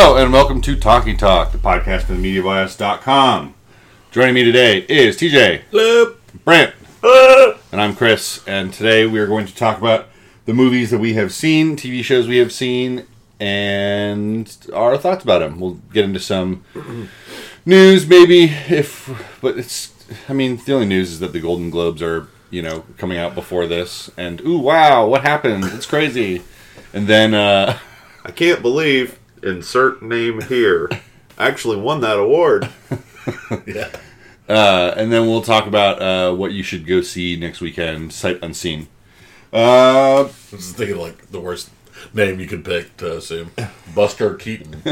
Hello and welcome to Talkie Talk, the podcast from MediaBias.com. Joining me today is TJ, Hello. Brent, and I'm Chris. And today we are going to talk about the movies that we have seen, TV shows we have seen, and our thoughts about them. We'll get into some news, maybe if, but it's. I mean, the only news is that the Golden Globes are, you know, coming out before this, and ooh, wow, what happened? It's crazy. And then, uh, I can't believe insert name here actually won that award. Yeah. Uh, and then we'll talk about uh, what you should go see next weekend, sight unseen. Uh, I was thinking like the worst name you could pick to assume. Buster Keaton.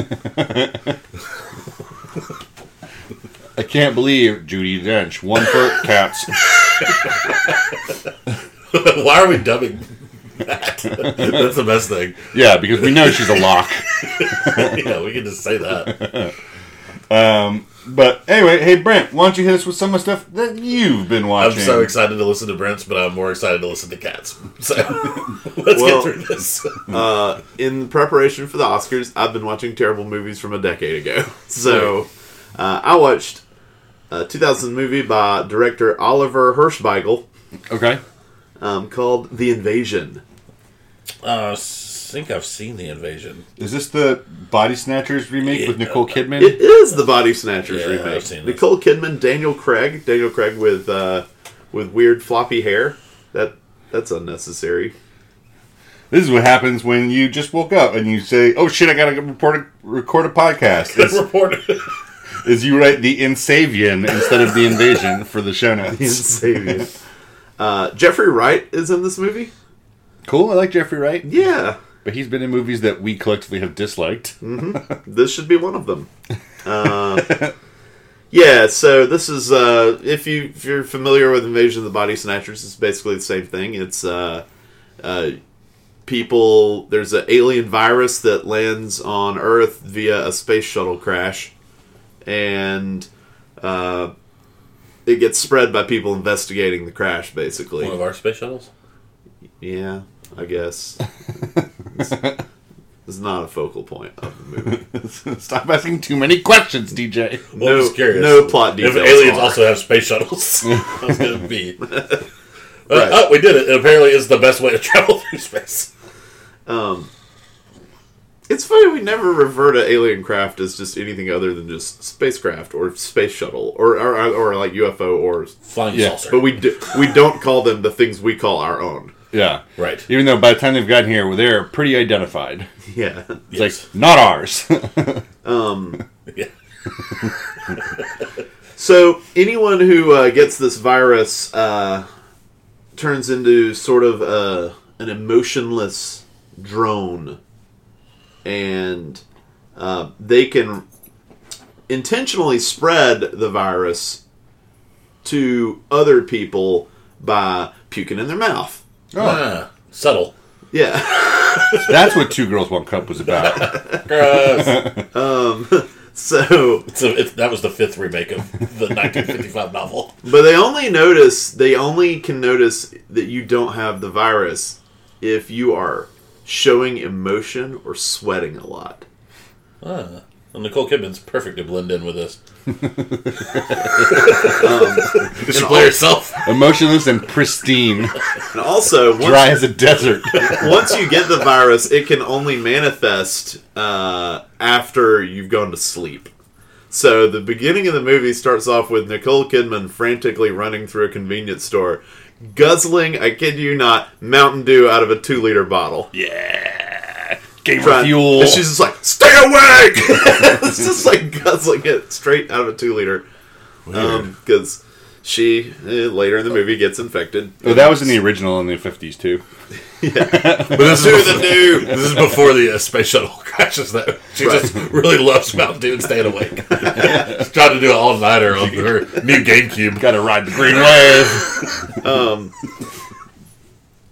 I can't believe Judi Dench won for Cats. Why are we dubbing that? That's the best thing. Yeah, because we know she's a lock. Yeah, we can just say that. Um, but anyway, hey Brent, why don't you hit us with some of the stuff that you've been watching? I'm so excited to listen to Brent's, but I'm more excited to listen to Cats. So let's Well- get through this. Uh, in preparation for the Oscars, I've been watching terrible movies from a decade ago. So uh, I watched a 2000 movie by director Oliver Hirschbiegel Okay. Um, called The Invasion. Uh, I think I've seen The Invasion. Is this the Body Snatchers remake with Nicole Kidman? It is the Body Snatchers Yeah, I've remake. seen. Nicole Kidman, Daniel Craig, Daniel Craig with uh, with weird floppy hair. That that's unnecessary. this is what happens when you just woke up and you say, "Oh shit, I gotta report a, record a podcast." Good Is, report. is you write the Insavian instead of the Invasion for the show notes? Insane. Uh, Jeffrey Wright is in this movie. Cool. I like Jeffrey Wright, Yeah, but he's been in movies that we collectively have disliked. this should be one of them. Uh, yeah, so this is uh, if you if you're familiar with Invasion of the Body Snatchers, it's basically the same thing. It's uh, uh, people. There's an alien virus that lands on Earth via a space shuttle crash, and uh, it gets spread by people investigating the crash. Basically, One of our space shuttles? yeah, I guess. It's, it's not a focal point of the movie. Stop asking too many questions, TJ. Well, I'm No- just curious. no plot details If aliens are. also have space shuttles, how's it gonna be? Uh, Right. Oh, we did it. It apparently is the best way to travel through space. Um, it's funny we never refer to alien craft as just anything other than just spacecraft or space shuttle or or, or like UFO or. Flying Yeah, saucer. But we do, we don't call them the things we call our own. Yeah. right. Even though by the time they've gotten here, they're pretty identified. Yeah. It's like, not ours. Yeah. So anyone who uh, gets this virus uh, turns into sort of a, an emotionless drone, and uh, they can intentionally spread the virus to other people by puking in their mouth. Ah, subtle. Yeah. That's what Two Girls One Cup was about. Gross. so so it, that was the fifth remake of the 1955 novel. But they only notice they only can notice that you don't have the virus if you are showing emotion or sweating a lot. Ah. Well, Nicole Kidman's perfect to blend in with this. Did she play herself? Emotionless and pristine, And also, once, dry as a desert. once you get the virus, it can only manifest uh, after you've gone to sleep. So the beginning of the movie starts off with Nicole Kidman frantically running through a convenience store, guzzling, I kid you not, Mountain Dew out of a two liter bottle. Yeah. Gamer trying- fuel. And she's just like, stay awake! it's just like guzzling it straight out of a two liter. Because she, eh, later in the movie, gets infected. oh, that was in the original in the 50s, too. But this Do is the before, do! this is before the uh, space shuttle crashes, though. She Right. just really loves Mountain Dew and staying awake. She's trying to do an all nighter on her new GameCube. Gotta ride the green wave.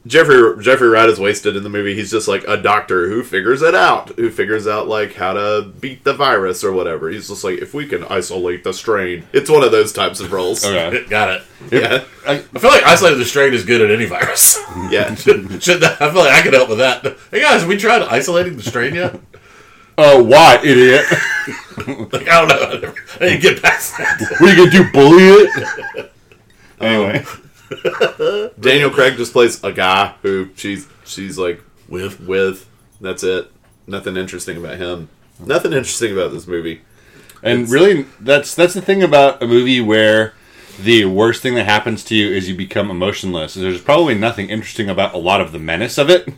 Jeffrey Jeffrey Wright is wasted in the movie. He's just like a doctor who figures it out, who figures out like how to beat the virus or whatever. He's just like, if we can isolate the strain, it's one of those types of roles. Oh, okay. Got it. Yeah, I, I feel like isolating the strain is good at any virus. yeah. Should that, I feel like I could help with that. Hey guys, have we tried isolating the strain yet? Oh, why, idiot? Like I don't know. I, didn't get past that. what are you gonna do, bully it? Anyway, um, Daniel Craig just plays a guy who she's she's like With with. That's it. Nothing interesting about him. Nothing interesting about this movie. and really, that's that's the thing about a movie where the worst thing that happens to you is you become emotionless. There's probably nothing interesting about a lot of the menace of it.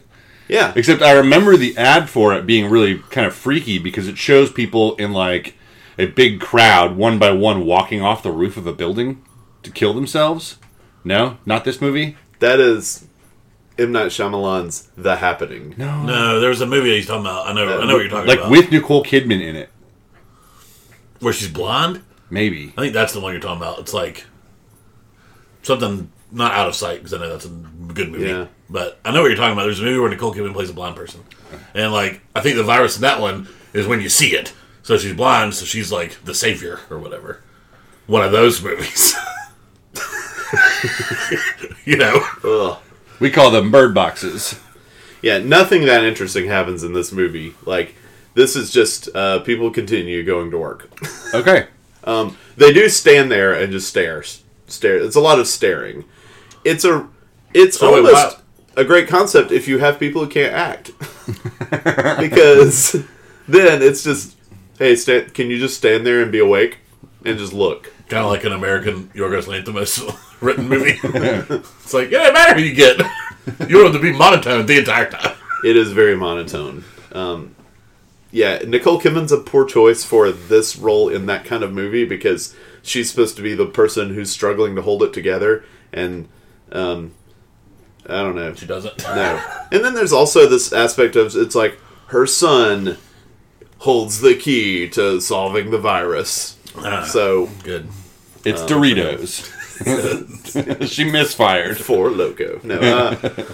Yeah. Except I remember the ad for it being really kind of freaky because it shows people in like a big crowd, one by one, walking off the roof of a building to kill themselves. No, not this movie. That is M Night Shyamalan's The Happening. No, no, there was a movie he's talking about. I know. I know what you're talking like about. Like with Nicole Kidman in it. where she's blonde. Maybe. I think that's the one you're talking about. It's like something not out of sight because I know that's a good movie. Yeah. But I know what you're talking about. There's a movie where Nicole Kidman plays a blind person, and like I think the virus in that one is when you see it. So she's blind, so she's like the savior or whatever. One of those movies. you know. Ugh. We call them bird boxes. Yeah, nothing that interesting happens in this movie. Like, this is just uh, people continue going to work. Okay. Um, they do stand there and just stare, stare. It's a lot of staring. It's a, it's So wait, almost what? a great concept if you have people who can't act, because then it's just, hey, sta can you just stand there and be awake and just look? Kind of like an American Yorgos Lanthimos written movie. it's like, it doesn't matter who you get. You want them to be monotone the entire time. It is very monotone. Um, yeah, Nicole Kidman's a poor choice for this role in that kind of movie because she's supposed to be the person who's struggling to hold it together, and um, I don't know. She doesn't. No. And then there's also this aspect of it's like her son holds the key to solving the virus. Ah, So good. It's Doritos. she misfired. Four Loko. No. Uh,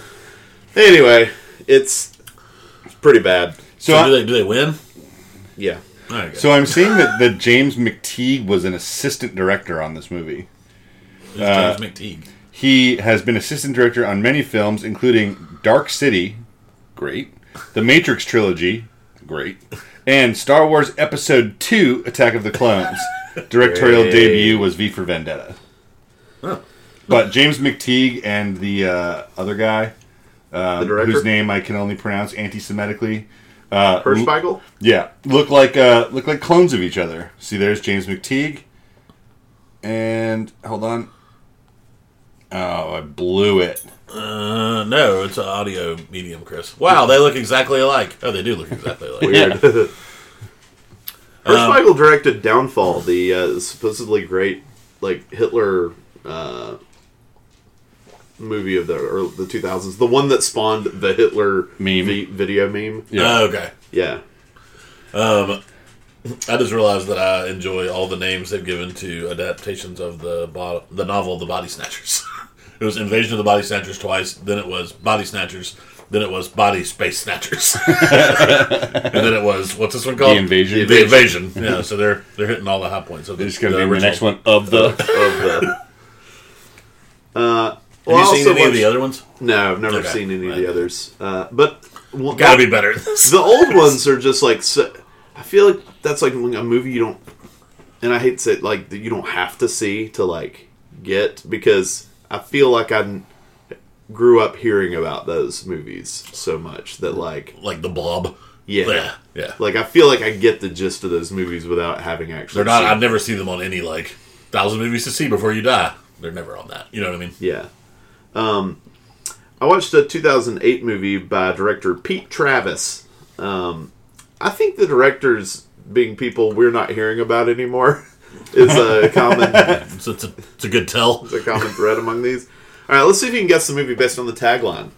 anyway, it's pretty bad. So, So, I- do they do they win? Yeah. Okay. so I'm seeing that, that James McTeigue was an assistant director on this movie. Who's James McTeigue. He has been assistant director on many films, including Dark City, great, the Matrix trilogy, great, and Star Wars Episode Two: Attack of the Clones. Directorial Great. debut was V for Vendetta. Oh. But James McTeigue and the uh, other guy, The um, director? whose name I can only pronounce anti-Semitically, uh, Hirschbiegel? yeah, look like uh, look like clones of each other. See, there's James McTeigue, and hold on. Oh, I blew it. Uh, no, it's an audio medium, Chris. Wow, they look exactly alike. Oh, they do look exactly alike. Weird. Hirschbiegel directed Downfall, the uh, supposedly great like Hitler uh, movie of the early, the 2000s, the one that spawned the Hitler Meme. vi- video meme. Yeah. Oh, okay. Yeah. Um, I just realized that I enjoy all the names they've given to adaptations of the bo- the novel The Body Snatchers. it was Invasion of the Body Snatchers twice, then it was Body Snatchers, then it was Body Space Snatchers, and then it was what's this one called? The Invasion. The Invasion. Yeah, so they're they're hitting all the high points. Of They're the, just gonna the name the next one of the. Of the. Uh, Have well, I you seen also any of the other ones? No, I've never Okay. seen any of the others. Uh, but well, Got to be better. the old ones are just like so, I feel like that's like a movie you don't and I hate to say it, like you don't have to see to like get because I feel like I grew up hearing about those movies so much that like like the Blob. yeah, Yeah, yeah. like I feel like I get the gist of those movies without having actually They're not. I've never seen them on any like thousand movies to see before you die. They're never on that. You know what I mean? Yeah. Um, I watched a 2008 movie by director Pete Travis. Um, I think the directors being people we're not hearing about anymore is a common So it's a, it's a good tell. It's a common thread among these. All right, let's see if you can guess the movie based on the tagline: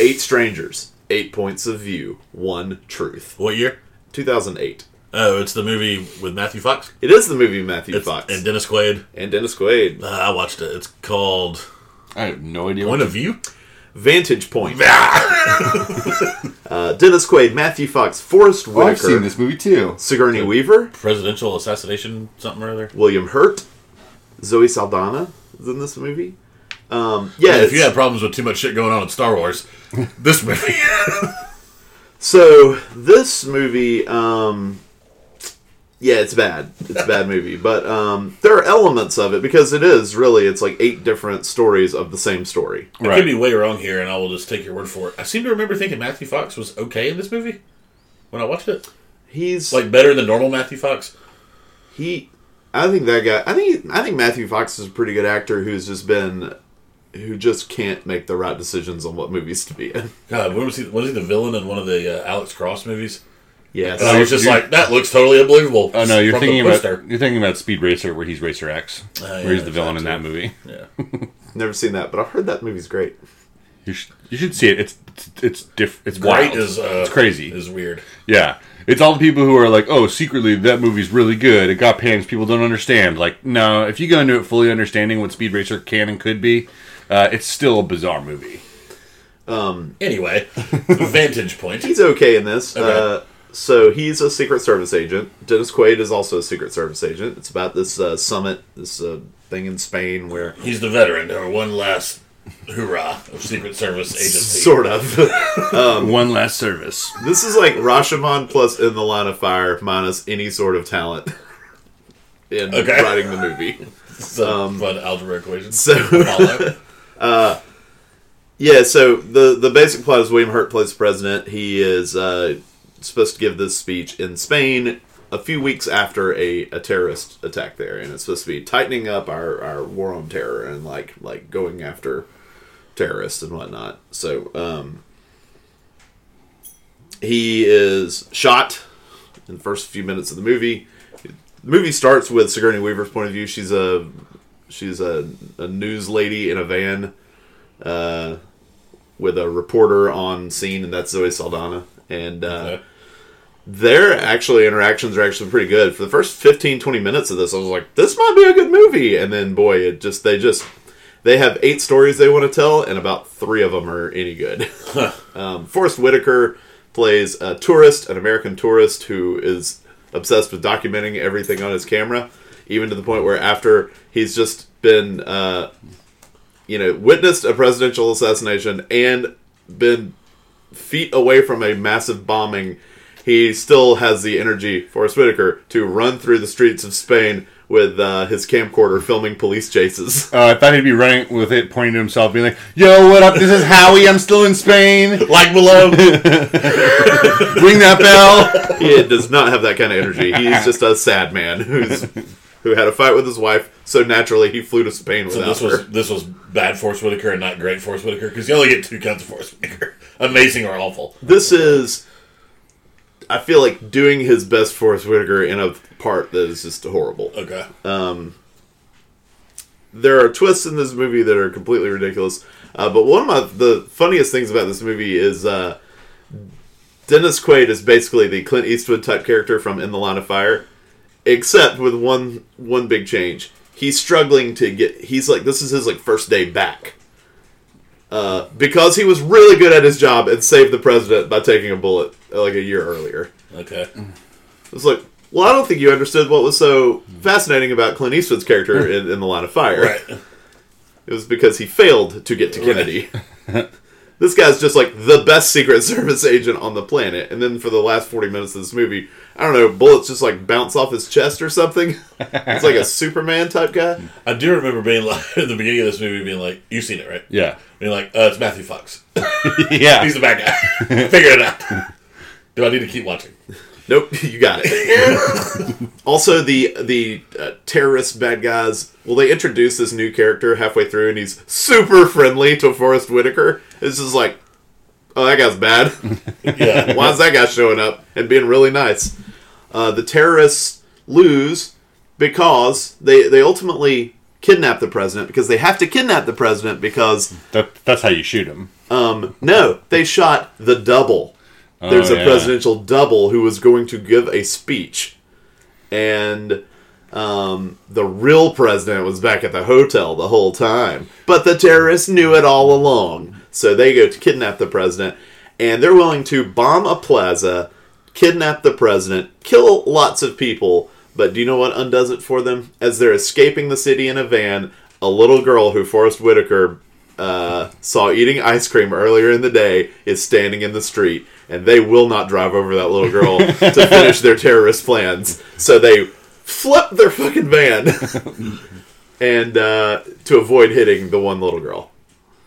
Eight strangers, eight points of view, one truth. What year? 2008. Oh, it's the movie with Matthew Fox It is the movie with Matthew It's- Fox and Dennis Quaid. and Dennis Quaid. Uh, I watched it. It's called I have no idea. Point What of View. Vantage Point. Uh, Dennis Quaid, Matthew Fox, Forest oh, I've seen this movie too. Sigourney Weaver, Presidential assassination, something or other. William Hurt, Zoe Saldana is in this movie. Um, yeah, And if you it's- had problems with too much shit going on in Star Wars, this movie. So this movie, um, yeah, it's bad. It's a bad movie, but um, there are elements of it because it is really it's like eight different stories of the same story. I Right. could be way wrong here, and I will just take your word for it. I seem to remember thinking Matthew Fox was okay in this movie when I watched it, He's like better than normal Matthew Fox. he. I think that guy. I think I think Matthew Fox is a pretty good actor who's just been who just can't make the right decisions on what movies to be in. God, when was he? Was he the villain in one of the uh, Alex Cross movies? Yes. And I was just you- like, that looks totally unbelievable. Oh no, you're From the thinking about poster. you're thinking about Speed Racer, where he's Racer X, Oh, where he's the villain in that that movie. Yeah, Never seen that, but I've heard that movie's great. You should you should see it. It's it's it's diff, It's White wild. is uh, it's crazy. Is weird. Yeah, it's all the people who are like, oh, secretly that movie's really good. It got pans people don't understand. Like, no, if you go into it fully understanding what Speed Racer can and could be, uh, it's still a bizarre movie. Anyway, vantage point. He's okay in this. Okay. Uh, so he's a Secret Service agent. Dennis Quaid is also a Secret Service agent. It's about this uh, summit, this uh, thing in Spain where He's the veteran, or one last hoorah of Secret Service agency. sort of. One last service. this is like Rashomon plus In the Line of Fire minus any sort of talent in Okay. writing the movie. Some fun algebra equation. So Follow. yeah, so the the basic plot is William Hurt plays the president. He is uh, supposed to give this speech in Spain a few weeks after a, a terrorist attack there, and it's supposed to be tightening up our, our war on terror and like like going after terrorists and whatnot. So um, he is shot in the first few minutes of the movie. The movie starts with Sigourney Weaver's point of view. She's a she's a, a news lady in a van uh, with a reporter on scene, and that's Zoe Saldana. And uh. Their actually interactions are actually pretty good. For the first 15, 20 minutes of this, I was like, this might be a good movie. And then, boy, it just they just they have eight stories they want to tell, and about three of them are any good. um, Forest Whitaker plays a tourist, an American tourist who is obsessed with documenting everything on his camera, even to the point where after he's just been, uh, you know, witnessed a presidential assassination and been feet away from a massive bombing, he still has the energy, Forest Whitaker, to run through the streets of Spain with uh, his camcorder filming police chases. Uh, I thought he'd be running with it, pointing to himself, being like, "Yo, what up? This is Howie. I'm still in Spain. like below. Ring that bell." he does not have that kind of energy. He's just a sad man who's who had a fight with his wife, so naturally he flew to Spain So this her. was this was bad Force Whitaker and not great Force Whitaker because you only get two kinds of Force Whitaker: amazing or awful. This is, I feel like doing his best Forest Whitaker in a part that is just horrible. Okay. there are twists in this movie that are completely ridiculous. Uh, but one of my, the funniest things about this movie is uh, Dennis Quaid is basically the Clint Eastwood type character from In the Line of Fire, except with one one big change. He's struggling to get. He's like this is his like first day back. Uh, because he was really good at his job and saved the president by taking a bullet uh, like a year earlier. Okay. It's like, well, I don't think you understood what was so fascinating about Clint Eastwood's character in, in The Line of Fire. Right. It was because he failed to get to Kennedy. this guy's just like the best Secret Service agent on the planet. And then for the last 40 minutes of this movie, I don't know, bullets just like bounce off his chest or something. it's like a Superman type guy. I do remember being like at the beginning of this movie, being like, "You've seen it, right?" Yeah, Being like, uh, "It's Matthew Fox. yeah. He's the bad guy. Figure it out." Do I need to keep watching? Nope, you got it. also, the the uh, terrorist bad guys. Well, they introduce this new character halfway through, and he's super friendly to Forest Whitaker. It's just like, oh, that guy's bad. Yeah. Why is that guy showing up and being really nice? Uh, the terrorists lose because they they ultimately kidnap the president because they have to kidnap the president because That, that's how you shoot him. um, no, they shot the double. There's Oh, a yeah. presidential double who was going to give a speech, and um, the real president was back at the hotel the whole time. But the terrorists knew it all along, so they go to kidnap the president, and they're willing to bomb a plaza, kidnap the president, kill lots of people. But do you know what undoes it for them? As they're escaping the city in a van, a little girl who Forest Whitaker uh, saw eating ice cream earlier in the day is standing in the street, and they will not drive over that little girl to finish their terrorist plans. So they flip their fucking van, and uh, to avoid hitting the one little girl.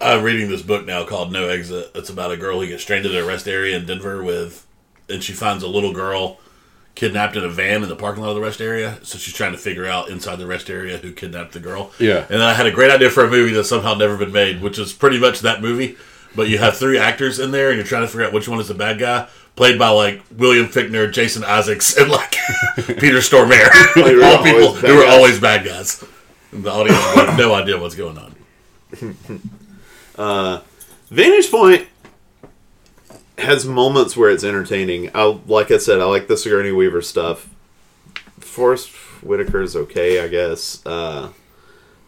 I'm reading this book now called No Exit. It's about a girl who gets stranded at a rest area in Denver with, and she finds a little girl kidnapped in a van in the parking lot of the rest area. So she's trying to figure out inside the rest area who kidnapped the girl. Yeah. And then I had a great idea for a movie that's somehow never been made, which is pretty much that movie. But you have three actors in there, and you're trying to figure out which one is the bad guy, played by like William Fichtner, Jason Isaacs, and like Peter Stormare, were all people who were guys. always bad guys. And the audience had no idea what's going on. Uh, Vantage Point has moments where it's entertaining. I like I said, I like the Sigourney Weaver stuff. Forest Whitaker's okay, I guess. Uh,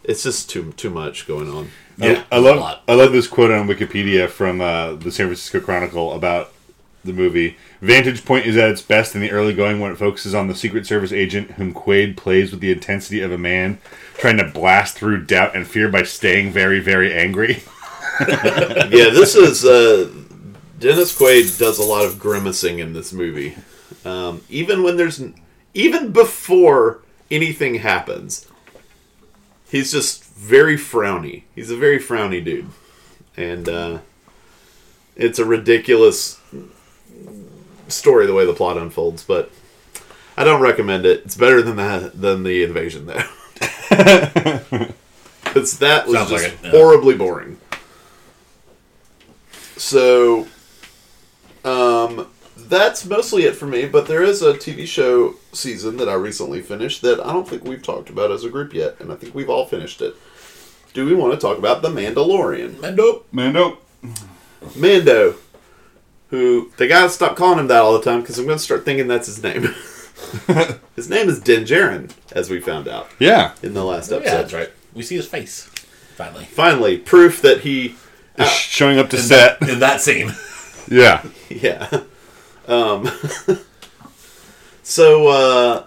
it's just too too much going on. Yeah, I a love lot. I love this quote on Wikipedia from uh, the San Francisco Chronicle about the movie. Vantage Point is at its best in the early going when it focuses on the Secret Service agent whom Quaid plays with the intensity of a man trying to blast through doubt and fear by staying very, very angry. yeah, this is uh, Dennis Quaid does a lot of grimacing in this movie. Um, even when there's even before anything happens, he's just very frowny. He's a very frowny dude, and uh, it's a ridiculous story the way the plot unfolds. But I don't recommend it. It's better than that than the invasion though. Because that was Sounds like just it, yeah. horribly boring. So, um, that's mostly it for me. But there is a TV show season that I recently finished that I don't think we've talked about as a group yet, and I think we've all finished it. Do we want to talk about the Mandalorian? Mando. Mando. Mando, who they gotta stop calling him that all the time because I'm gonna start thinking that's his name. his name is Din Djarin, as we found out Yeah. in the last Yeah, episode. that's right. We see his face finally Finally, proof that he Just showing up to in set. that, in that scene. Yeah. Yeah. Um, so, uh,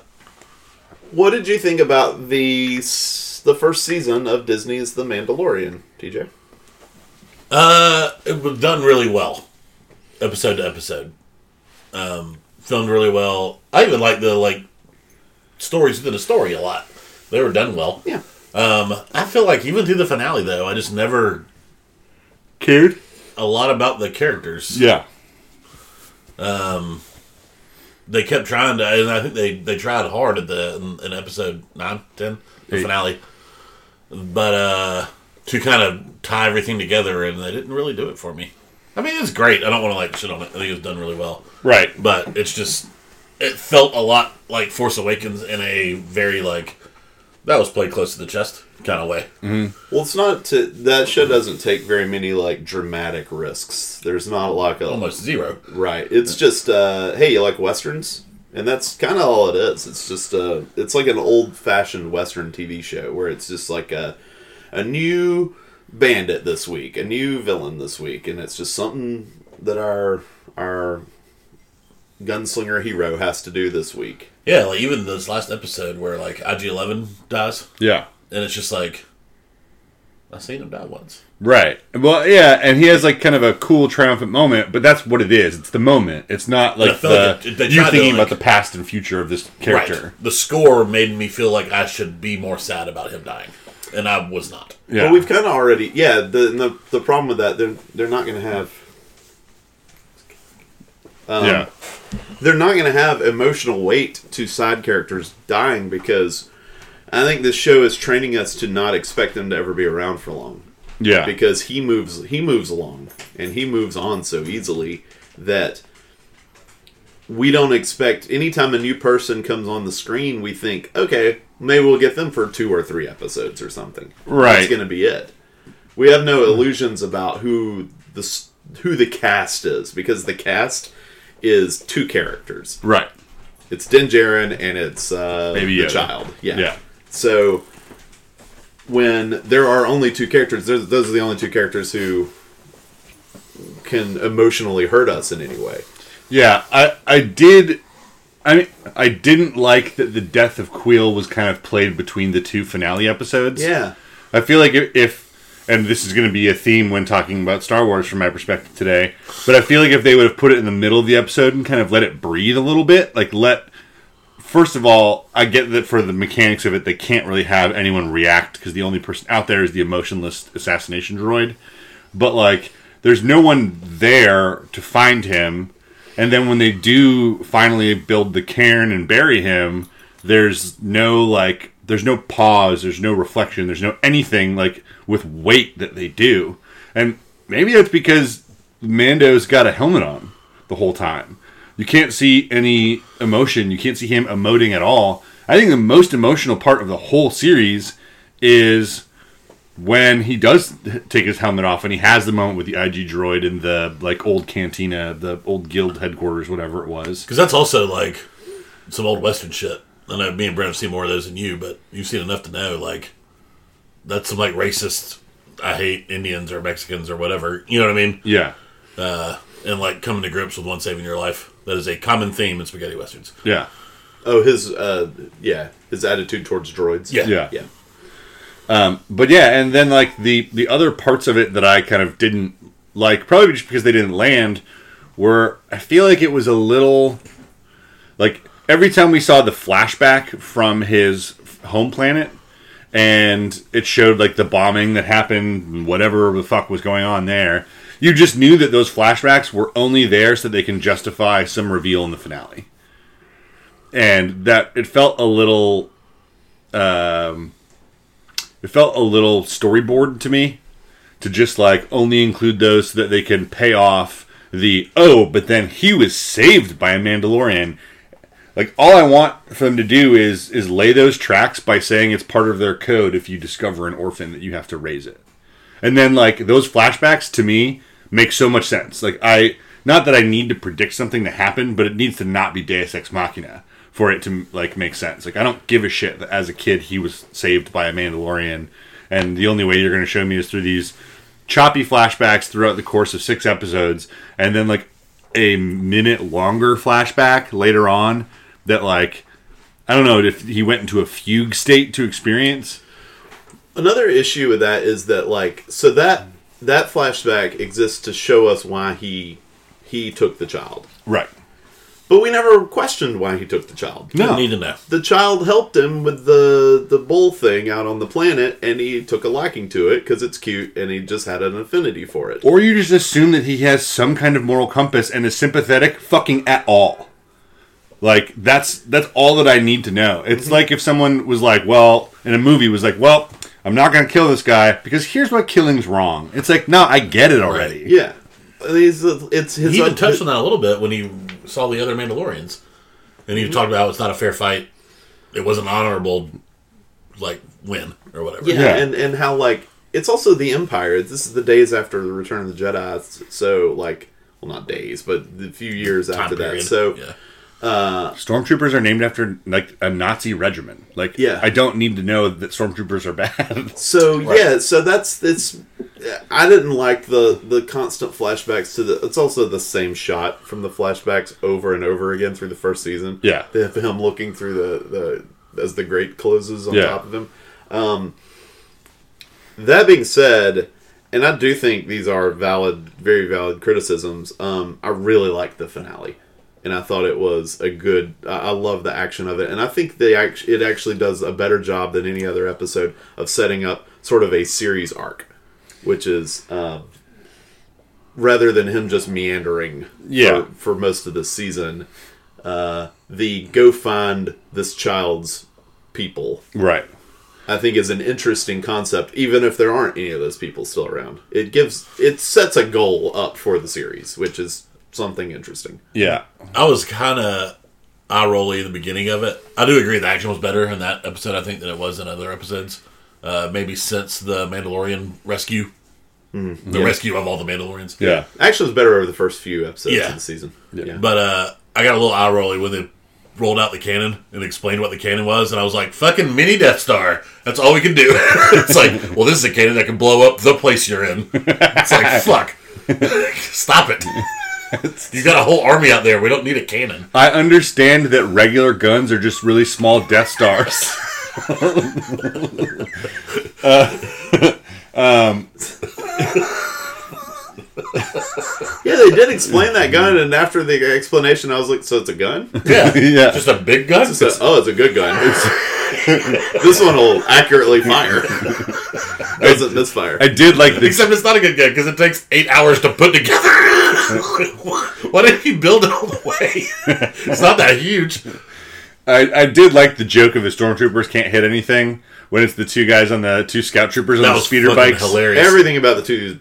what did you think about the the first season of Disney's The Mandalorian, TJ? Uh, it was done really well, episode to episode. Um, filmed really well. I even like the like stories within a story a lot. They were done well. Yeah. Um, I feel like even through the finale though, I just never Cared? A lot about the characters. Yeah. Um, they kept trying to, and I think they they tried hard at the in, in episode nine, ten, the Eight. finale, but uh, to kind of tie everything together, and they didn't really do it for me. I mean, it's great. I don't want to like shit on it. I think it was done really well, Right. but it's just it felt a lot like Force Awakens in a very like that was played close to the chest kind of way. Well, it's not to, that show doesn't take very many like dramatic risks. There's not a lot of Almost zero. right. It's just uh, hey, you like westerns, and that's kind of all it is. It's just uh, it's like an old fashioned western TV show where it's just like a a new bandit this week, a new villain this week, and it's just something that our our gunslinger hero has to do this week. Yeah, like even this last episode where like IG Eleven dies, Yeah. And it's just like I've seen him die once. Right. Well, yeah, and he has like kind of a cool triumphant moment, but that's what it is. It's the moment. It's not like the like it- you tried to, thinking like- about the past and future of this character. Right. The score made me feel like I should be more sad about him dying, and I was not. Yeah. Well, we've kind of already yeah. The, the the problem with that they're they're not going to have. Um, yeah. they're not going to have emotional weight to side characters dying because I think this show is training us to not expect them to ever be around for long Yeah. because he moves he moves along and he moves on so easily that we don't expect anytime a new person comes on the screen we think okay maybe we'll get them for two or three episodes or something Right. that's going to be it we have no illusions about who the who the cast is because the cast is two characters right. it's Din Djarin and it's uh, Baby the child. Yeah. Yeah. So when there are only two characters, those are the only two characters who can emotionally hurt us in any way. Yeah. I I did I mean I didn't like that the death of Kuiil was kind of played between the two finale episodes. Yeah. I feel like if if, and this is going to be a theme when talking about Star Wars from my perspective today. But I feel like if they would have put it in the middle of the episode and kind of let it breathe a little bit, like let. First of all, I get that for the mechanics of it, they can't really have anyone react because the only person out there is the emotionless assassination droid. But like, there's no one there to find him. And then when they do finally build the cairn and bury him, there's no like there's no pause, there's no reflection, there's no anything like with weight that they do. And maybe that's because Mando's got a helmet on the whole time. You can't see any emotion, you can't see him emoting at all. I think the most emotional part of the whole series is when he does take his helmet off and he has the moment with the IG droid in the like old cantina, the old guild headquarters, whatever it was. Because that's also like some old Western shit. I know me and Brent have seen more of those than you, but you've seen enough to know like that's some like racist. I hate Indians or Mexicans or whatever. You know what I mean? Yeah. Uh, and like coming to grips with one saving your life. That is a common theme in spaghetti westerns. Yeah. Oh, his uh, yeah, his attitude towards droids. Yeah. Yeah. yeah. But yeah, and then like the the other parts of it that I kind of didn't like, probably just because they didn't land, were I feel like it was a little like every time we saw the flashback from his home planet and it showed like the bombing that happened, whatever the fuck was going on there, you just knew that those flashbacks were only there so that they can justify some reveal in the finale. And that it felt a little um it felt a little storyboard to me to just like only include those so that they can pay off the oh, but then he was saved by a Mandalorian. Like all I want for them to do is is lay those tracks by saying it's part of their code if you discover an orphan that you have to raise it. And then like those flashbacks to me make so much sense. Like I not that I need to predict something to happen, but it needs to not be Deus Ex Machina for it to like make sense. Like I don't give a shit that as a kid he was saved by a Mandalorian, and the only way you're going to show me is through these choppy flashbacks throughout the course of six episodes, and then like a minute longer flashback later on that like I don't know if he went into a fugue state to experience. Another issue with that is that like so that that flashback exists to show us why he he took the child. Right. But we never questioned why he took the child. No. need to know. The child helped him with the the bull thing out on the planet, and he took a liking to it because it's cute, and he just had an affinity for it. Or you just assume that he has some kind of moral compass and is sympathetic fucking at all. Like that's that's all that I need to know. It's mm-hmm. like if someone was like, well, in a movie was like, well, I'm not going to kill this guy because here's what killing's wrong. It's like, no, I get it already. Yeah, He's, it's his. He even un- touched on that a little bit when he saw the other Mandalorians, and he talked about how it's not a fair fight. It was an honorable, like win or whatever. Yeah, Yeah. and and how like it's also the Empire. This is the days after the Return of the Jedi. So like, well, not days, but a few years Time after period. that. So yeah. Stormtroopers are named after like a Nazi regiment. Like, Yeah. I don't need to know that stormtroopers are bad. So yeah, so that's it's. I didn't like the the constant flashbacks to the. It's also the same shot from the flashbacks over and over again through the first season. Yeah. they have him looking through the the as the grate closes on Yeah. top of him. Um, that being said, and I do think these are valid, very valid criticisms. Um, I really like the finale, and I thought it was a good. I love the action of it, and I think they act, it actually does a better job than any other episode of setting up sort of a series arc, which is um, rather than him just meandering. Yeah. For, for most of the season, uh, the go find this child's people right. I think is an interesting concept, even if there aren't any of those people still around. It gives it sets a goal up for the series, which is something interesting. Yeah. I was kind of eye rolly in the beginning of it. I do agree the action was better in that episode, I think, than it was in other episodes. Uh, maybe since the Mandalorian rescue, the Yeah. rescue of all the Mandalorians. Yeah. Action was better over the first few episodes Yeah. of the season. Yeah. But uh, I got a little eye rolly when they rolled out the cannon and explained what the cannon was, and I was like, "Fucking mini Death Star! That's all we can do." it's like, well, this is a cannon that can blow up the place you're in. It's like, fuck, stop it. you got a whole army out there. We don't need a cannon. I understand that regular guns are just really small Death Stars. uh, Yeah, they did explain that gun, and after the explanation, I was like, "So it's a gun? Yeah, Yeah. just a big gun. So, oh, it's a good gun. It's, this one will accurately fire. Doesn't misfire. I did like the Except it's not a good gun because it takes eight hours to put together. Why didn't you build it all the way? It's not that huge. I, I did like the joke of the stormtroopers can't hit anything when it's the two guys on the two scout troopers on That the was speeder fucking bikes. hilarious. Everything about the two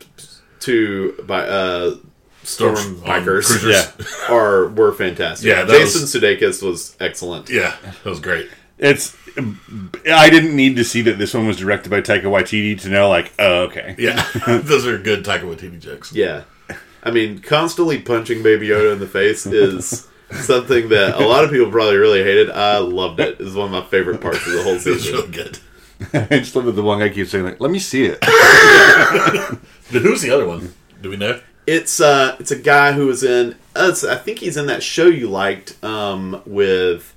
two by uh, storm Um, bikers cruisers. Yeah. are were fantastic. Yeah, that Jason Sudeikis was excellent. Yeah, that was great. It's I didn't need to see that this one was directed by Taika Waititi to know like oh okay Yeah, those are good Taika Waititi jokes. Yeah. I mean, constantly punching Baby Yoda in the face is something that a lot of people probably really hated. I loved it. It's one of my favorite parts of the whole It was really good. I just love that the one guy keeps saying like let me see it But who's the other one? Do we know? It's uh, it's a guy who was in. Uh, it's- I think he's in that show you liked um, with.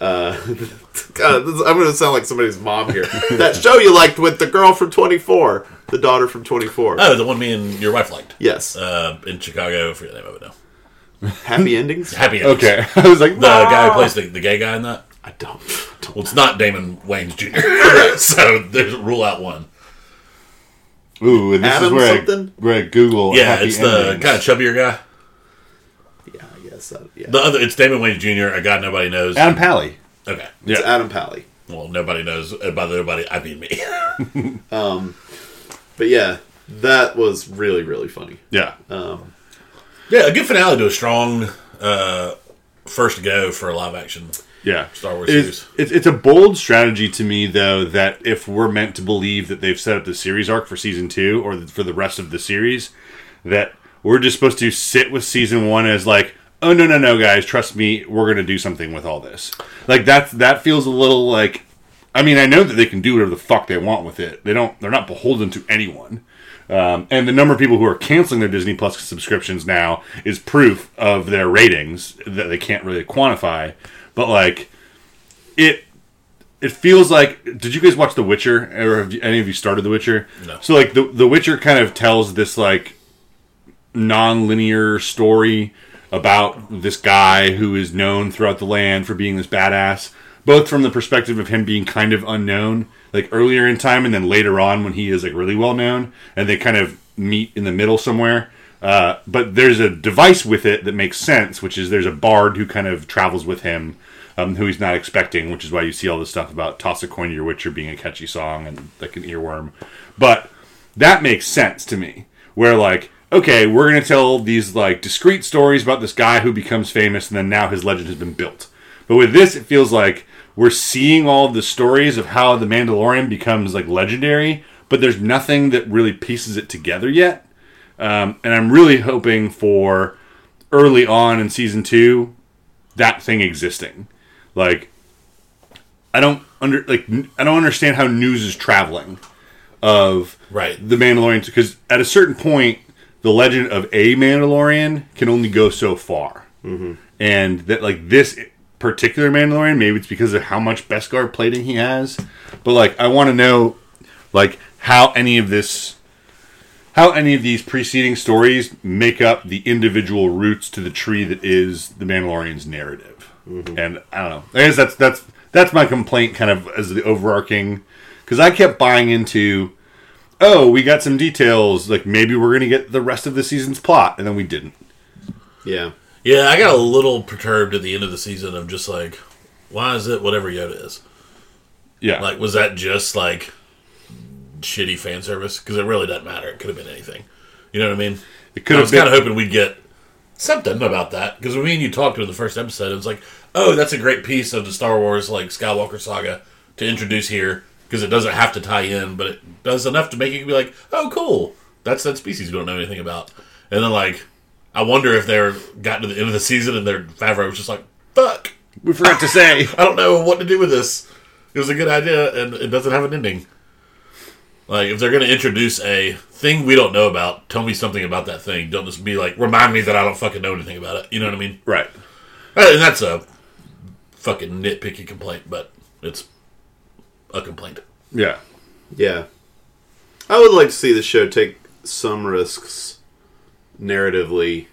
Uh, God, this, I'm going to sound like somebody's mom here. that show you liked with the girl from 24, the daughter from 24. Oh, the one me and your wife liked. yes, Uh, in Chicago, I forget the name of it now. happy endings. Happy Endings. okay I was like The guy who plays the, the gay guy in that. I don't. don't Well, it's not Damon Wayans Jr. so there's a rule out one. ooh and this Adam is where I, something? where I Google Yeah, happy it's the kind of chubbier guy. yeah, I guess. Uh, yeah, The other, it's Damon Wayans Jr. A guy nobody knows. Adam Pally Okay. it's yeah. Adam Pally. Well, nobody knows. And by the nobody, I mean me. um, But yeah, that was really really funny. yeah Um, yeah, a good finale to a strong uh, first go for a live action. Yeah, Star Wars it's, series. it's it's a bold strategy to me, though, that if we're meant to believe that they've set up the series arc for season two or for the rest of the series, that we're just supposed to sit with season one as like, oh no no no guys, trust me, we're gonna do something with all this. Like that that feels a little like. I mean, I know that they can do whatever the fuck they want with it. They don't. They're not beholden to anyone. Um, and the number of people who are canceling their Disney Plus subscriptions now is proof of their ratings that they can't really quantify. But like, it it feels like. Did you guys watch The Witcher, or have you, any of you started The Witcher? No. So like, the The Witcher kind of tells this like non-linear story about this guy who is known throughout the land for being this badass both from the perspective of him being kind of unknown like earlier in time and then later on when he is like really well known and they kind of meet in the middle somewhere uh, but there's a device with it that makes sense which is there's a bard who kind of travels with him um, who he's not expecting which is why you see all this stuff about toss a coin to your witcher being a catchy song and like an earworm. But that makes sense to me. Where like okay we're to tell these like discrete stories about this guy who becomes famous and then now his legend has been built. But with this it feels like we're seeing all the stories of how the mandalorian becomes like legendary but there's nothing that really pieces it together yet um, and i'm really hoping for early on in season two that thing existing like i don't under like i don't understand how news is traveling of Right. the Mandalorian because at a certain point, the legend of a Mandalorian can only go so far, mm-hmm. and that like this particular Mandalorian, maybe it's because of how much Beskar plating he has, but like I want to know, like how any of this, how any of these preceding stories make up the individual roots to the tree that is the Mandalorian's narrative, mm-hmm. and I don't know. I guess that's that's that's my complaint, kind of as the overarching, because I kept buying into oh, we got some details. Like maybe we're gonna get the rest of the season's plot, and then we didn't. yeah, Yeah, I got a little perturbed at the end of the season of just like, why is it whatever Yoda is? Yeah, Like, was that just like shitty fan service? Because it really doesn't matter. It could have been anything. You know what I mean? it could I have was kind of hoping we'd get something about that because when me and you talked in the first episode, it was like, oh, that's a great piece of the Star Wars like Skywalker saga to introduce here because it doesn't have to tie in, but it does enough to make you be like, oh, cool, that's that species we don't know anything about. And then like, I wonder if they're got to the end of the season and their Favreau was just like, fuck, we forgot to say. I don't know what to do with this. It was a good idea and it doesn't have an ending. Like, if they're going to introduce a thing we don't know about, tell me something about that thing. Don't just be like, remind me that I don't fucking know anything about it. You know what I mean? right. And that's a fucking nitpicky complaint, but it's a complaint. Yeah. yeah. I would like to see the show take some risks narratively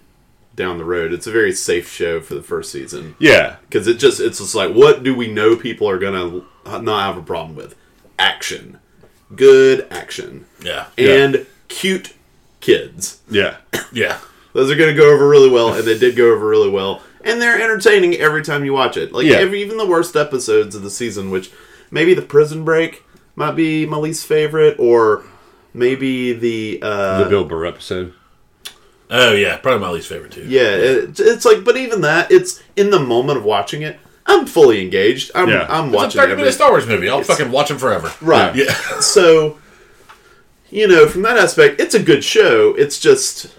down the road. It's a very safe show for the first season Yeah, because it just it's just like what do we know people are gonna not have a problem with? Action, good action, Yeah. and cute kids. yeah, Yeah. Those are going to go over really well, and they did go over really well. And they're entertaining every time you watch it. Like Yeah. every, even the worst episodes of the season, which maybe the Prison Break might be my least favorite, or maybe the uh, the Bill Burr episode. Oh yeah, probably my least favorite too. yeah. It, it's like, but even that, it's in the moment of watching it. I'm fully engaged. I'm Yeah. I'm It's a thirty every minute Star Wars movie. I'll fucking watch them forever. right. Yeah. so you know from that aspect it's a good show it's just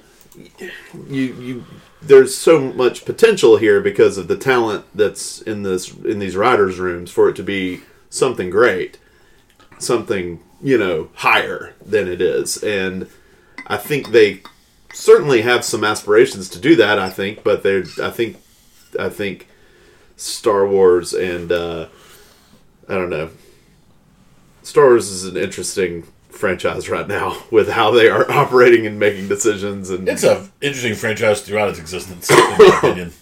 you you there's so much potential here because of the talent that's in this in these writers rooms for it to be something great something you know higher than it is and i think they certainly have some aspirations to do that i think but they're i think i think star wars and uh i don't know Star Wars is an interesting franchise right now with how they are operating and making decisions and It's a interesting franchise throughout its existence, in my opinion.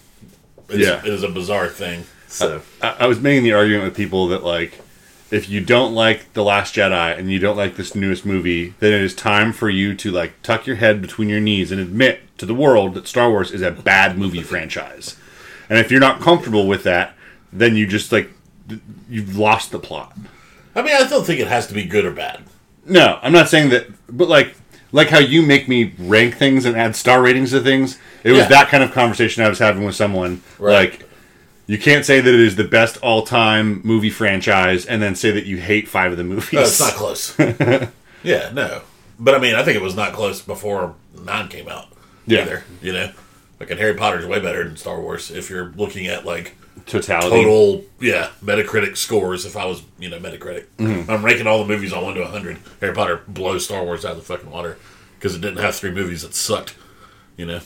It's, Yeah. It is a bizarre thing. so I, I was making the argument with people that like, if you don't like the Last Jedi and you don't like this newest movie, then it is time for you to like tuck your head between your knees and admit to the world that Star Wars is a bad movie franchise. And if you're not comfortable with that, then you just like you've lost the plot. I mean, I don't think it has to be good or bad. No, I'm not saying that, but like like how you make me rank things and add star ratings to things. It was Yeah. that kind of conversation I was having with someone. Right. Like you can't say that it is the best all-time movie franchise and then say that you hate five of the movies. No, it's not close. yeah, no. But I mean, I think it was not close before nine came out. Yeah. Either you know, like and Harry Potter's way better than Star Wars if you're looking at like Totality. total yeah Metacritic scores. If I was you know Metacritic, Mm-hmm. I'm ranking all the movies on one to hundred. Harry Potter blows Star Wars out of the fucking water because it didn't have three movies that sucked. You know,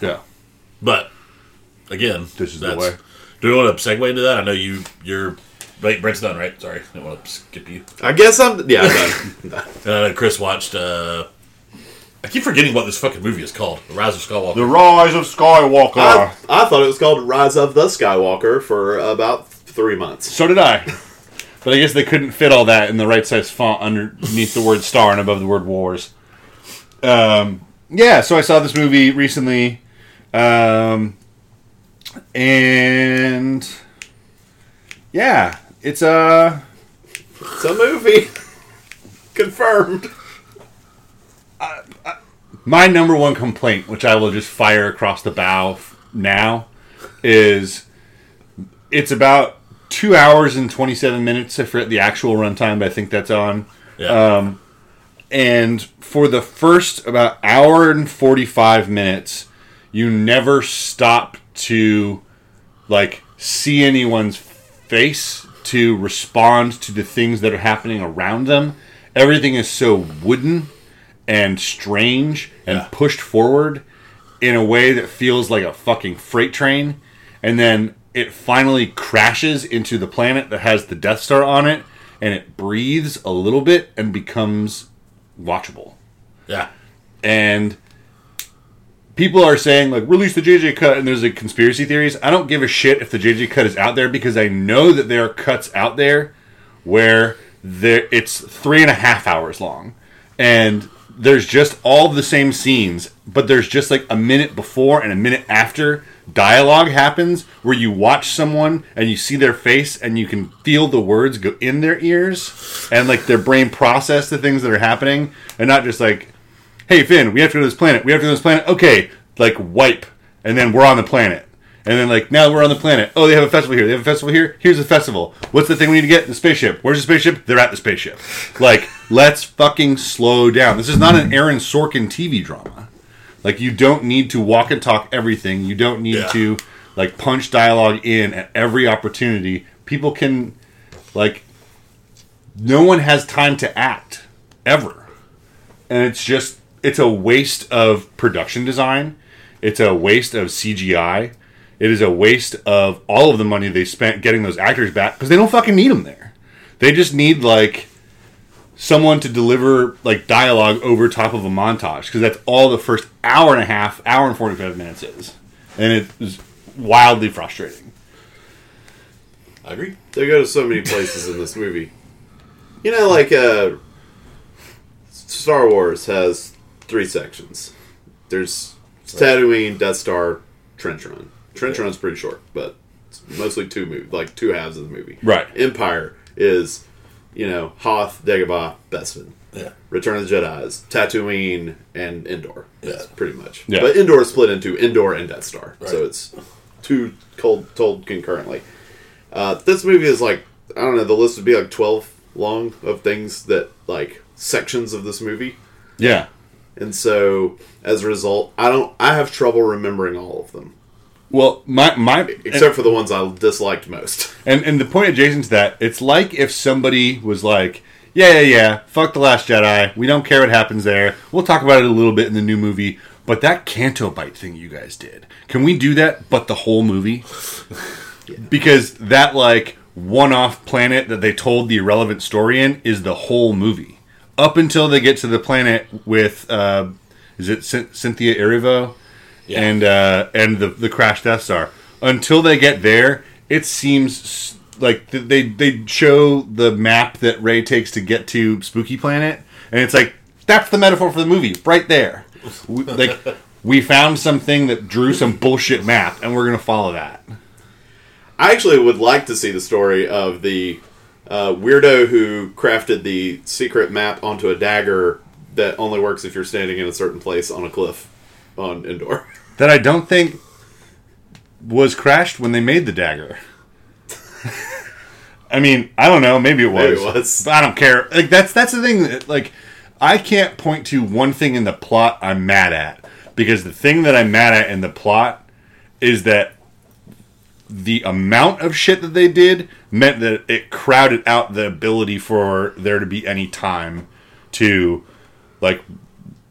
Yeah. but again, This is the way. Do we want to segue into that? I know you. You're. Wait, Brent's done, right? Sorry, I didn't want to skip you. I guess I'm yeah I'm done. Uh, Chris watched. uh I keep forgetting what this fucking movie is called. The Rise of Skywalker. The Rise of Skywalker. I, I thought it was called Rise of the Skywalker for about three months so did I. But I guess they couldn't fit all that in the right size font underneath the word star and above the word wars. Um, yeah, so I saw this movie recently. Um, and yeah, it's uh, a it's a movie confirmed my number one complaint, which I will just fire across the bow now, is it's about two hours and 27 minutes. I forget the actual runtime, but I think that's on. yeah. Um, and for the first about hour and 45 minutes, you never stop to like see anyone's face to respond to the things that are happening around them. Everything is so wooden and strange and Yeah. pushed forward in a way that feels like a fucking freight train. And then it finally crashes into the planet that has the Death Star on it and it breathes a little bit and becomes watchable yeah. and people are saying like release the JJ cut and there's like conspiracy theories. I don't give a shit if the JJ cut is out there because I know that there are cuts out there where there it's three and a half hours long and there's just all the same scenes, but there's just like a minute before and a minute after dialogue happens where you watch someone and you see their face and you can feel the words go in their ears and like their brain process the things that are happening and not just like hey Finn, we have to go to this planet. We have to go to this planet. Okay, like wipe, and then we're on the planet. And then like now we're on the planet. Oh, they have a festival here. They have a festival here. Here's the festival. What's the thing we need to get? The spaceship. Where's the spaceship? They're at the spaceship. Like let's fucking slow down. This is not an Aaron Sorkin TV drama. Like you don't need to walk and talk everything. You don't need Yeah. to like punch dialogue in at every opportunity. People can like no one has time to act ever and it's just it's a waste of production design it's a waste of cgi it is a waste of all of the money they spent getting those actors back because they don't fucking need them there they just need like someone to deliver like dialogue over top of a montage because that's all the first hour and a half, hour and 45 minutes is. And it is wildly frustrating. I agree. They go to so many places in this movie. You know, like uh, Star Wars has three sections. There's Tatooine, Death Star, Trench Run. Trench Run's pretty short, but it's mostly two move, like two halves of the movie. Right. Empire is, you know, Hoth, Dagobah, Bespin. Yeah. Return of the Jedi is Tatooine and Endor. Yeah. pretty much. Yeah. But Endor is split into Endor and Death Star, so it's two cold told concurrently. Uh, this movie is like I don't know. The list would be like twelve long of things that like sections of this movie, Yeah. and so as a result, I don't. I have trouble remembering all of them, Well, my my except for the ones I disliked most. And and the point adjacent to that, it's like if somebody was like, "Yeah, yeah, yeah, fuck the Last Jedi. We don't care what happens there. We'll talk about it a little bit in the new movie." But that Canto Bight thing you guys did, can we do that? But the whole movie, because that like one-off planet that they told the irrelevant story in is the whole movie, up until they get to the planet with, uh, is it Cyn- Cynthia Erivo? Yeah. and uh, and the the crash Death Star. Until they get there, it seems like they they show the map that Rey takes to get to Spooky Planet, and it's like that's the metaphor for the movie right there. We, like we found something that drew some bullshit map, and we're gonna follow that. I actually would like to see the story of the uh, weirdo who crafted the secret map onto a dagger that only works if you're standing in a certain place on a cliff on Endor. That I don't think was crashed when they made the dagger. I mean, I don't know. Maybe it was. Maybe it was. But I don't care. Like that's that's the thing. That, like, I can't point to one thing in the plot I'm mad at because the thing that I'm mad at in the plot is that the amount of shit that they did meant that it crowded out the ability for there to be any time to like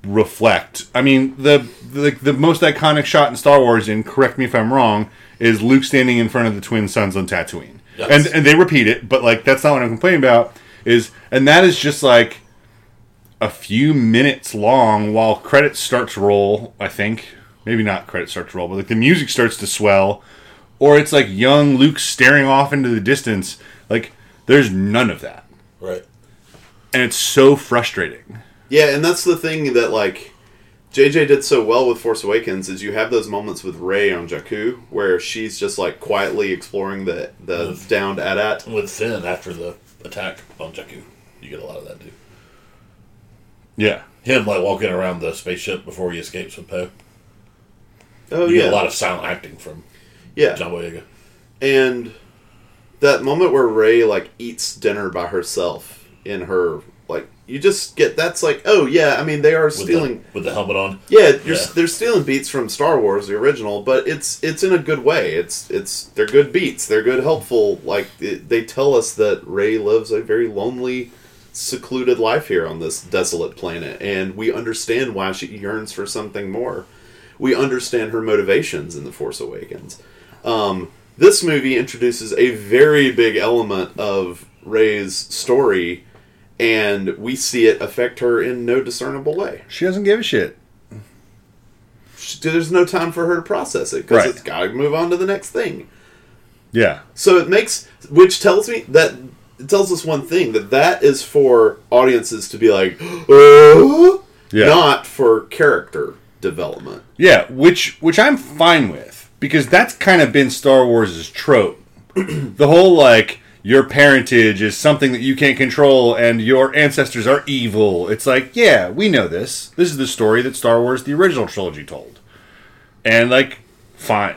reflect. I mean, the the, the most iconic shot in Star Wars, and correct me if I'm wrong, is Luke standing in front of the twin suns on Tatooine, Yes. and and they repeat it, but like that's not what I'm complaining about. Is and that is just like a few minutes long while credits start to roll. I think maybe not credits start to roll, but like the music starts to swell, or it's like young Luke staring off into the distance. Like there's none of that, Right. and it's so frustrating. Yeah, and that's the thing that like JJ did so well with Force Awakens is you have those moments with Rey on Jakku where she's just like quietly exploring the the With- downed AT-AT. With Finn after the attack on Jakku, you get a lot of that too. Yeah. Him like walking around the spaceship before he escapes with Poe. Oh You yeah, get a lot of silent acting from yeah, John Boyega. and that moment where Rey like eats dinner by herself in her like you just get that's like oh yeah I mean they are With stealing the, with the helmet on. Yeah, you're, Yeah. they're stealing beats from Star Wars, the original, but it's it's in a good way. It's it's they're good beats. They're good, helpful. Like it, they tell us that Rey lives a very lonely, secluded life here on this desolate planet, and we understand why she yearns for something more. We understand her motivations in the Force Awakens. Um, this movie introduces a very big element of Rey's story, and we see it affect her in no discernible way She doesn't give a shit. sh- there's no time for her to process it because Right. it's got to move on to the next thing. Yeah. So it makes, which tells me that it tells us one thing that that is for audiences to be like, "Uh?" Yeah. not for character development. Yeah, which which I'm fine with because that's kind of been Star Wars' trope. the whole like your parentage is something that you can't control and your ancestors are evil. It's like, yeah, we know this. This is the story that Star Wars the original trilogy told. And like fine.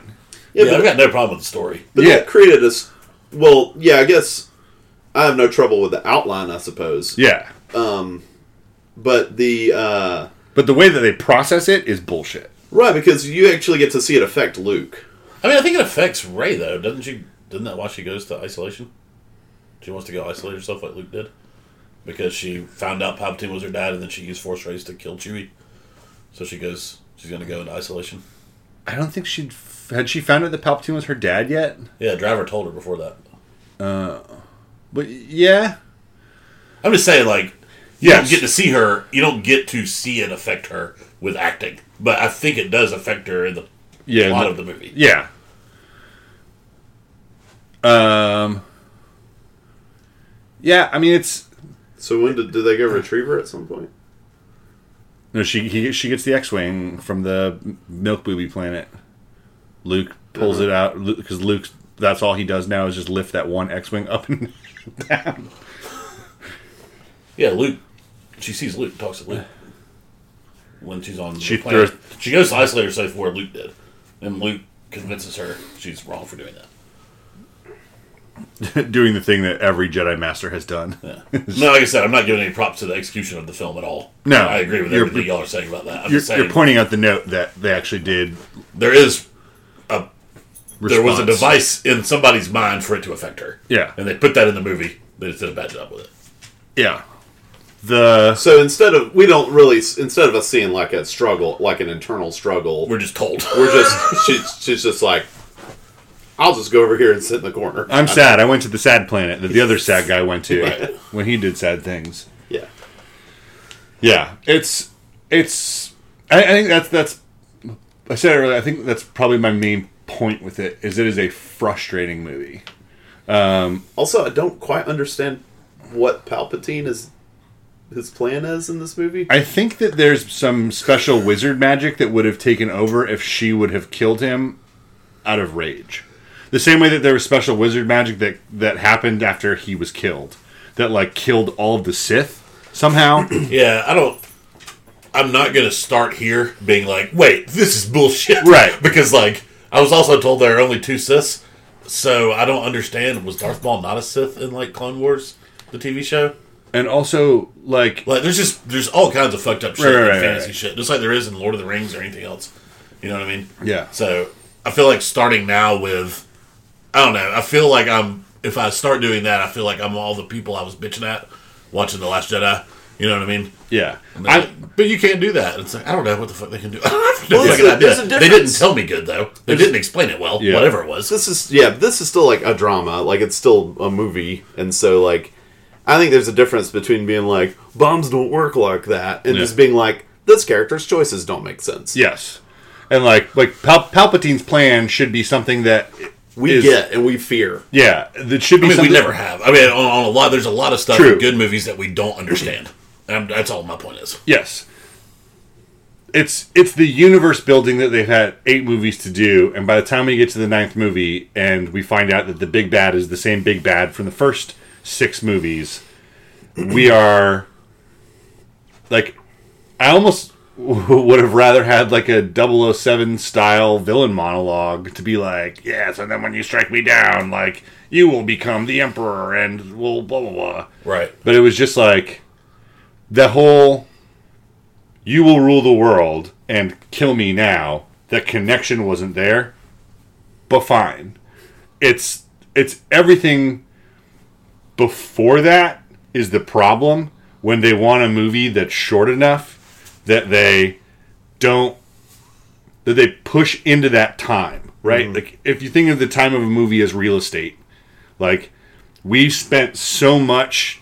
Yeah, Yeah, but, I've got no problem with the story. but Yeah. that created a. s- Well, yeah, I guess I have no trouble with the outline. I suppose, Yeah. but the uh, But the way that they process it is bullshit. right because you actually get to see it affect Luke. I mean, I think it affects Rey though, doesn't she? Doesn't that why she goes to isolation? She wants to go isolate herself like Luke did, because she found out Palpatine was her dad, and then she used Force rays to kill Chewie. So she goes. She's going to go into isolation. I don't think she'd had she found out that Palpatine was her dad yet. Yeah, Driver told her before that. Uh, but yeah, I'm just saying, like, You Yes. don't get to see her. You don't get to see it affect her with acting, but I think it does affect her in the Yeah, plot the- of the movie. Yeah. Um. Yeah, I mean it's So when did, did they go retrieve her at some point? no. She he, she gets the X-wing from the Milk Booby planet. Luke pulls Uh-huh. it out because Luke. That's all he does now is just lift that one X-wing up and down. Yeah, Luke. She sees Luke, talks to Luke when she's on. She the planet. throws- She goes to isolate herself where Luke did, and Luke convinces her she's wrong for doing that. doing the thing that every Jedi Master has done. Yeah. no, like I said, I'm not giving any props to the execution of the film at all. No, I agree with you're- everything y'all are saying about that. I'm You're, just saying you're pointing out the note that they actually did. there is a there was a device in somebody's mind for it to affect her. Yeah. and they put that in the movie. They just did a bad job with it. Yeah. The So instead of we don't really instead of us seeing like a struggle, like an internal struggle, We're just told. we're just she's she's just like, I'll just go over here and sit in the corner. I'm sad. I went to the sad planet that the other sad guy went to Right. when he did sad things. Yeah. Yeah, it's it's. I, I think that's that's. I said it earlier. I think that's probably my main point with it is it is a frustrating movie. Um, also, I don't quite understand what Palpatine is his plan is in this movie. I think that there's some special wizard magic that would have taken over if she would have killed him out of rage. The same way that there was special wizard magic that that happened after he was killed, that like killed all of the Sith somehow. Yeah, I don't. I'm not gonna start here being like, wait, this is bullshit, Right. Because like, I was also told there are only two Siths, so I don't understand. Was Darth Maul not a Sith in like Clone Wars, the TV show? and also like Like, there's just there's all kinds of fucked up shit Right, right, right, fantasy right. shit, just like there is in Lord of the Rings or anything else. You know what I mean? Yeah. So I feel like starting now with, I don't know. I feel like I'm if I start doing that, I feel like I'm all the people I was bitching at watching the Last Jedi. You know what I mean? yeah, I, like, but you can't do that. It's like I don't know what the fuck they can do. I have Well, no there's fucking a- idea. They didn't tell me good though. They didn't explain it well. Yeah. Whatever it was. this is yeah, this is still like a drama. Like it's still a movie, and so like I think there's a difference between being like bombs don't work like that and Yeah. just being like this character's choices don't make sense. yes, and like like Pal- Palpatine's plan should be something that we is- get and we fear. Yeah, that should be. I mean, we never have. I mean, on, on a lot, there's a lot of stuff True. in good movies that we don't understand. And that's all my point is. Yes. It's it's the universe building that they've had eight movies to do, and by the time we get to the ninth movie and we find out that the big bad is the same big bad from the first six movies, we are like I almost would have rather had like a 007 style villain monologue to be like, yes, and then when you strike me down, like you will become the emperor and will blah blah blah. Right. But it was just like the whole you will rule the world and kill me now. That connection wasn't there. But fine. It's it's everything before that is the problem when they want a movie that's short enough that they don't that they push into that time, right? Mm-hmm. Like if you think of the time of a movie as real estate, like we've spent so much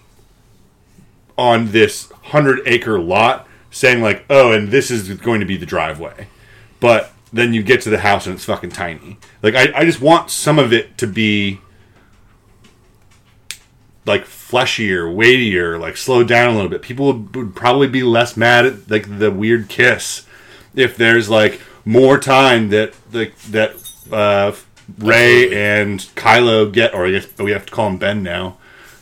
on this 100 acre lot saying like oh and this is going to be the driveway. But then you get to the house and it's fucking tiny. Like i, I just want some of it to be like fleshier weightier like slow down a little bit. People would, would probably be less mad at like the weird kiss if there's like more time that the that uh rey and kylo get or i guess we have to call him ben now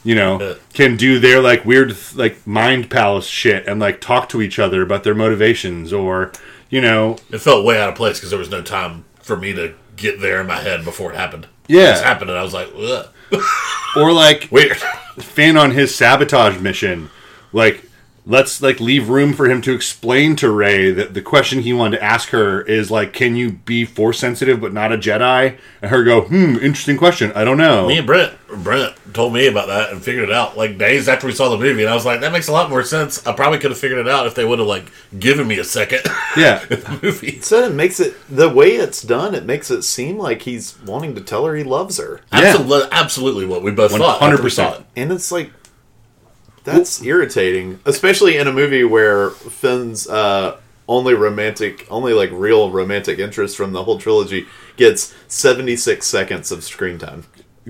you know, can do their like weird like mind palace shit and like talk to each other about their motivations or you know, It felt way out of place because there was no time for me to get there in my head before it happened. Yeah. It just happened, and I was like, Ugh. or like weird. Finn on his sabotage mission, like let's like leave room for him to explain to Rey that the question he wanted to ask her is like, can you be force sensitive but not a Jedi? And her go, hmm, interesting question. I don't know. me and Brent, Brent told me about that and figured it out like days after we saw the movie, and I was like, that makes a lot more sense. I probably could have figured it out if they would have like given me a second. Yeah. the movie. So it makes it the way it's done. It makes it seem like he's wanting to tell her he loves her, Yeah. Absolutely, absolutely what we both thought. after we 100%. and it's like, That's irritating, especially in a movie where Finn's uh, only romantic, only like real romantic interest from the whole trilogy gets seventy six seconds of screen time.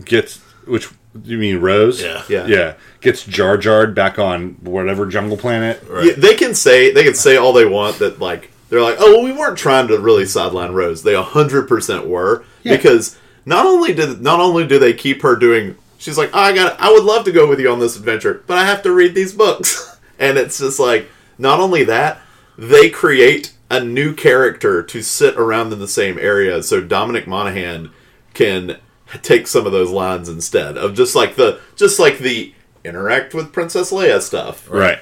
Gets which you mean Rose? Yeah. Yeah. Yeah. Gets Jar Jarred back on whatever jungle planet. Right. Yeah, they can say they can say all they want that like they're like, oh, well, we weren't trying to really sideline Rose. They hundred percent were Yeah. because not only did not only do they keep her doing, she's like, oh, I got, I would love to go with you on this adventure, but I have to read these books, and it's just like, not only that, they create a new character to sit around in the same area, so Dominic Monaghan can take some of those lines instead of just like the just like the interact with Princess Leia stuff. Right.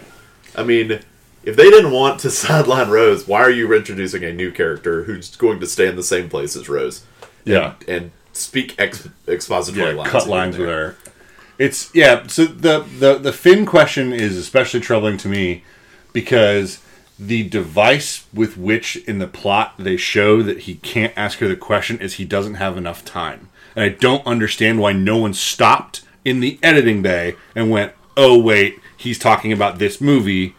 I mean, if they didn't want to sideline Rose, why are you introducing a new character who's going to stay in the same place as Rose Yeah. and speak ex- expository Yeah. lines? Cut lines with her. It's yeah. So the the the Finn question is especially troubling to me because the device with which in the plot they show that he can't ask her the question is he doesn't have enough time. And I don't understand why no one stopped in the editing bay and went, "Oh wait, he's talking about this movie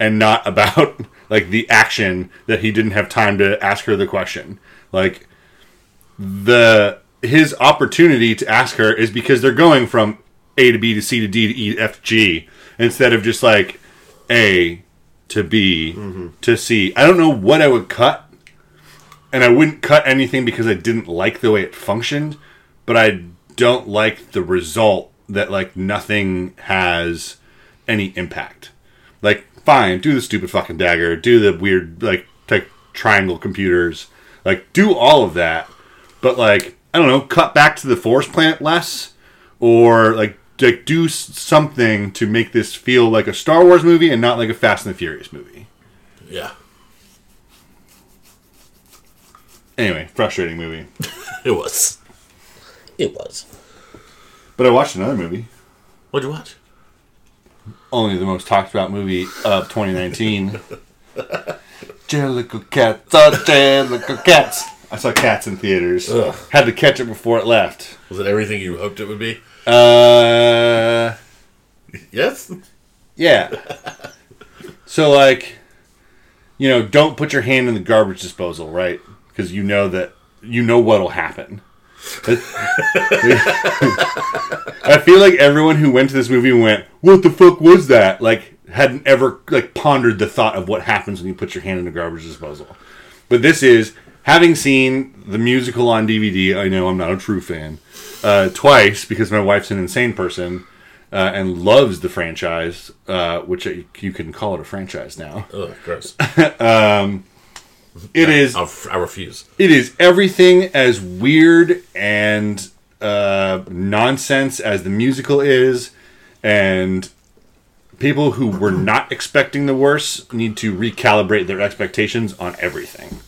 and not about like the action that he didn't have time to ask her the question." Like the his opportunity to ask her is because they're going from A to B to C to D to E to F to G instead of just like A to B to C. I don't know what I would cut, and I wouldn't cut anything because I didn't like the way it functioned, but I don't like the result that like nothing has any impact. Like, fine, do the stupid fucking dagger, do the weird like like triangle computers, like do all of that, but like I don't know, cut back to the forest planet less, or like like do something to make this feel like a Star Wars movie and not like a Fast and the Furious movie. Yeah. Anyway, frustrating movie. It was. It was. But I watched another movie, What'd you watch? only the most talked about movie of 2019. Jellicle cats, oh jellicle cats. I saw Cats in theaters. Ugh. Had to catch it before it left. Was it everything you hoped it would be? Uh, Yes. yeah. So like, you know, don't put your hand in the garbage disposal, right? Because you know that you know what'll happen. I feel like everyone who went to this movie went, "What the fuck was that?" Like hadn't ever like pondered the thought of what happens when you put your hand in the garbage disposal. But this is having seen the musical on DVD. I know I'm not a true fan. Uh, twice because my wife's an insane person uh, and loves the franchise, uh, which you you can call it a franchise now. Ugh, gross. It is I'll, I refuse. it is everything as weird and uh, nonsense as the musical is, and people who were not expecting the worst need to recalibrate their expectations on everything.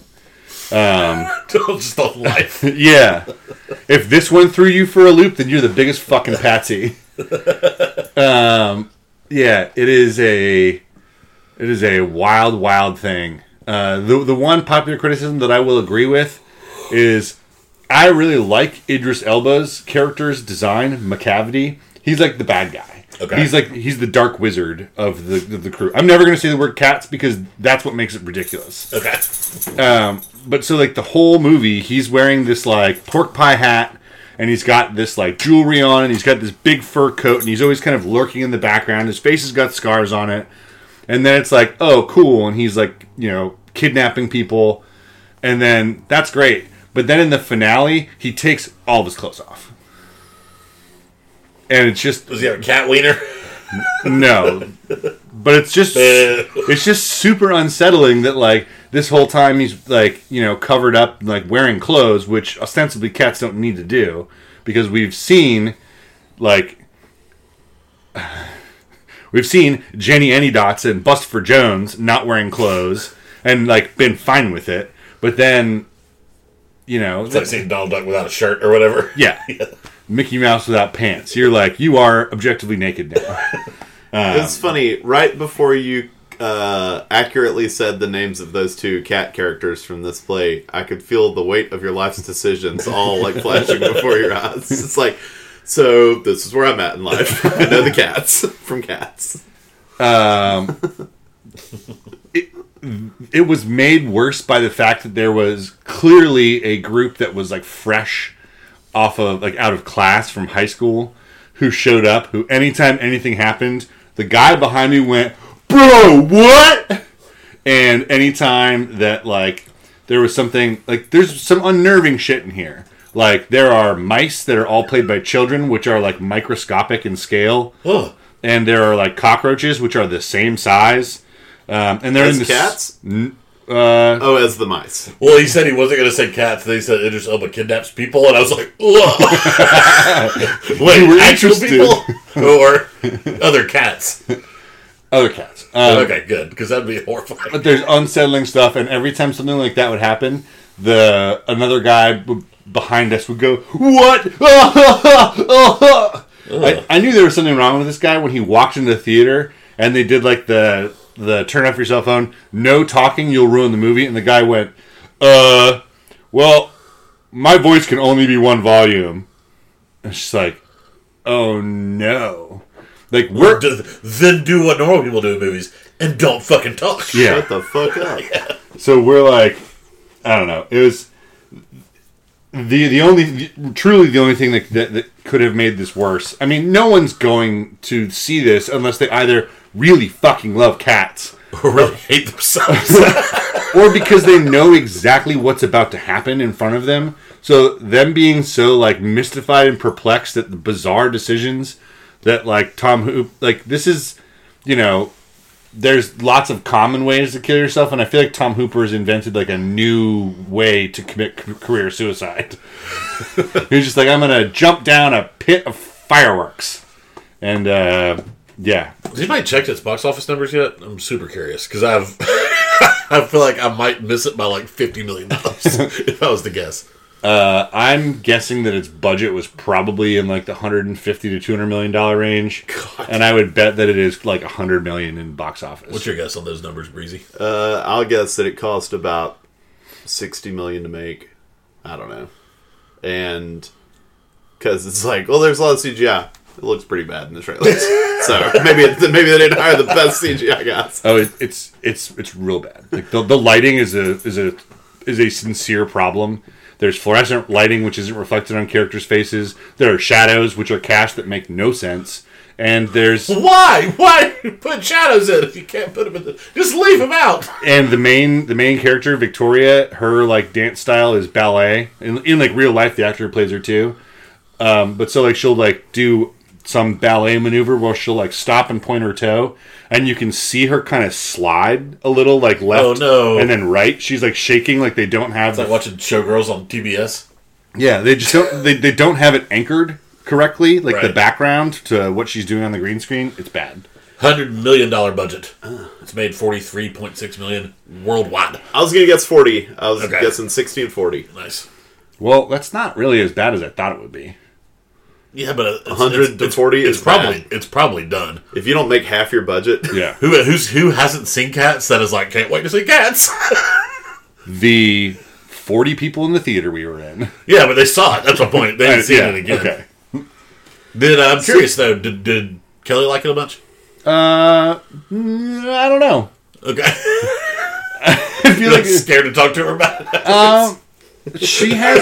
Just on life. Yeah, if this went through you for a loop, then you're the biggest fucking patsy. um, yeah, it is a it is a wild, wild thing. Uh, the the one popular criticism that I will agree with is I really like Idris Elba's character's design, Macavity. He's like the bad guy. Okay. He's like he's the dark wizard of the of the crew. I'm never going to say the word cats because that's what makes it ridiculous. Okay. Um, but so like the whole movie, he's wearing this like pork pie hat, and he's got this like jewelry on, and he's got this big fur coat, and he's always kind of lurking in the background. His face has got scars on it, and then it's like, oh, cool, and he's like, you know, kidnapping people, and then that's great. But then in the finale, he takes all of his clothes off, and it's just Does he have a cat wiener? no, but it's just it's just super unsettling that like this whole time he's like you know covered up like wearing clothes, which ostensibly cats don't need to do because we've seen like we've seen Jennyanydots and Bustopher Jones not wearing clothes and like been fine with it, but then you know It's like seeing Donald Duck without a shirt or whatever. yeah. Mickey Mouse without pants. You're like, you are objectively naked now. it's funny. Right before you uh, accurately said the names of those two cat characters from this play, I could feel the weight of your life's decisions all like flashing before your eyes. It's like So this is where I'm at in life. I know the cats from Cats. Um, it, it was made worse by the fact that there was clearly a group that was like fresh off of like out of class from high school who showed up. Who anytime anything happened, the guy behind me went, "Bro, what?" And anytime that like there was something like there's some unnerving shit in here. Like there are mice that are all played by children, which are like microscopic in scale Ugh. and there are like cockroaches which are the same size um, and they're As in the cats? uh, Oh, as the mice. Well, he said he wasn't going to say cats. Then he said Idris Elba kidnaps people, and I was like, "Ugh." Wait, You were actual interested. people or other cats? Other cats. Um, okay, good, because that'd be horrifying. but there's unsettling stuff and every time something like that would happen the another guy b- behind us would go what? I, I knew there was something wrong with this guy when he walked into the theater and they did like the the turn off your cell phone no talking you'll ruin the movie and the guy went uh well my voice can only be one volume. And she's like oh no like we're D- then do what normal people do in movies and don't fucking talk. yeah Shut the fuck up. So we're like, I don't know. It was the the only truly the only thing that, that that could have made this worse. I mean, no one's going to see this unless they either really fucking love cats Or really hate themselves. or because they know exactly what's about to happen in front of them. So them being so like mystified and perplexed at the bizarre decisions that like Tom Hoop like this is you know there's lots of common ways to kill yourself and I feel like Tom Hooper has invented like a new way to commit career suicide. He's just like I'm to jump down a pit of fireworks. And uh yeah, Has anybody checked its box office numbers yet? I'm super curious because I've I feel like I might miss it by like fifty million dollars if I was to guess. Uh, I'm guessing that its budget was probably in like the 150 to 200 million dollar range, and I would bet that it is like 100 million in box office. What's your guess on those numbers, Breezy? Uh, I'll guess that it cost about sixty million to make. I don't know, and because it's like, well, there's a lot of CGI. It looks pretty bad in the trailers, so maybe it, maybe they didn't hire the best CGI guys. oh, it, it's it's it's real bad. Like the, the lighting is a is a is a sincere problem. There's fluorescent lighting which isn't reflected on characters' faces. There are shadows which are cast that make no sense, and there's Why? Why put shadows in if you can't put them in the? Just leave them out. and the main the main character Victoria, her like dance style is ballet. In, in like real life, the actor plays her too. Um, but so like she'll like do some ballet maneuver where she'll like stop and point her toe, and you can see her kind of slide a little like oh, left, Oh, no. and then right. She's like shaking like they don't have It's like watching Showgirls on TBS. yeah they just don't they, they don't have it anchored correctly like the background to what she's doing on the green screen. It's bad. Hundred million dollar budget. Ah. It's made forty three point six million worldwide. I was gonna guess forty. I was Okay. guessing sixty and forty. Nice. Well, that's not really as bad as I thought it would be. Yeah, but it's, 100 it's- to 40 It's is probably bad. it's probably done. If you don't make half your budget, Yeah. Who who's who hasn't seen cats that is like can't wait to see cats? the 40 people in the theater we were in. yeah, but they saw it. That's the point. They didn't see yeah, it again. Okay. Did uh, I'm curious though? Did, did Kelly like it a bunch? Uh, mm, I don't know. Okay, I feel you're like like scared to talk to her about it. um, she has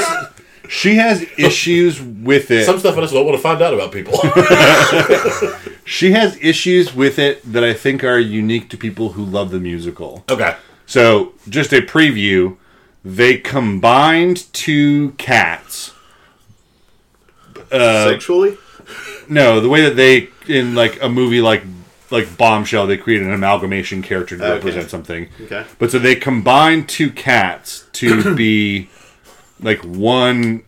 she has issues with it. Some stuff I just don't want to find out about people. She has issues with it that I think are unique to people who love the musical. okay, So, just a preview. They combined two cats. Uh, sexually, No, the way that they in like a movie like like Bombshell, they created an amalgamation character to Okay. represent something. okay. But so they combined two cats to be like one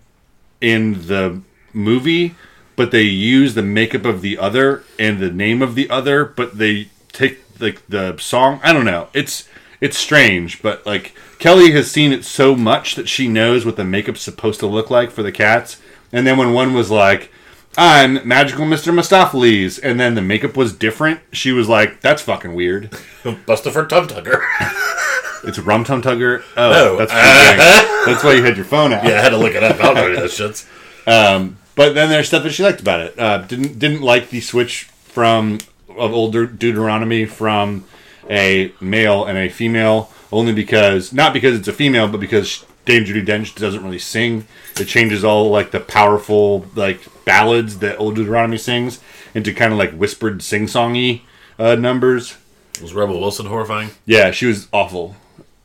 in the movie, but they use the makeup of the other and the name of the other, but they take like the song. I don't know. It's it's strange, but like Kelly has seen it so much that she knows what the makeup's supposed to look like for the cats. And then when one was like, "I'm Magical Mr. Mistoffelees," and then the makeup was different, she was like, "That's fucking weird." Buster for Tum Tucker. It's a Rum Tum Tugger. Oh, No. that's that's why you had your phone out. yeah, I had to look it up. I don't know any of those shits. But but then there's stuff that she liked about it. Uh, didn't didn't like the switch from of old Deuteronomy from a male and a female, only because not because it's a female, but because Dame Judi Dench doesn't really sing. It changes all like the powerful like ballads that old Deuteronomy sings into kind of like whispered sing songy uh, numbers. Was Rebel Wilson horrifying? Yeah, she was awful.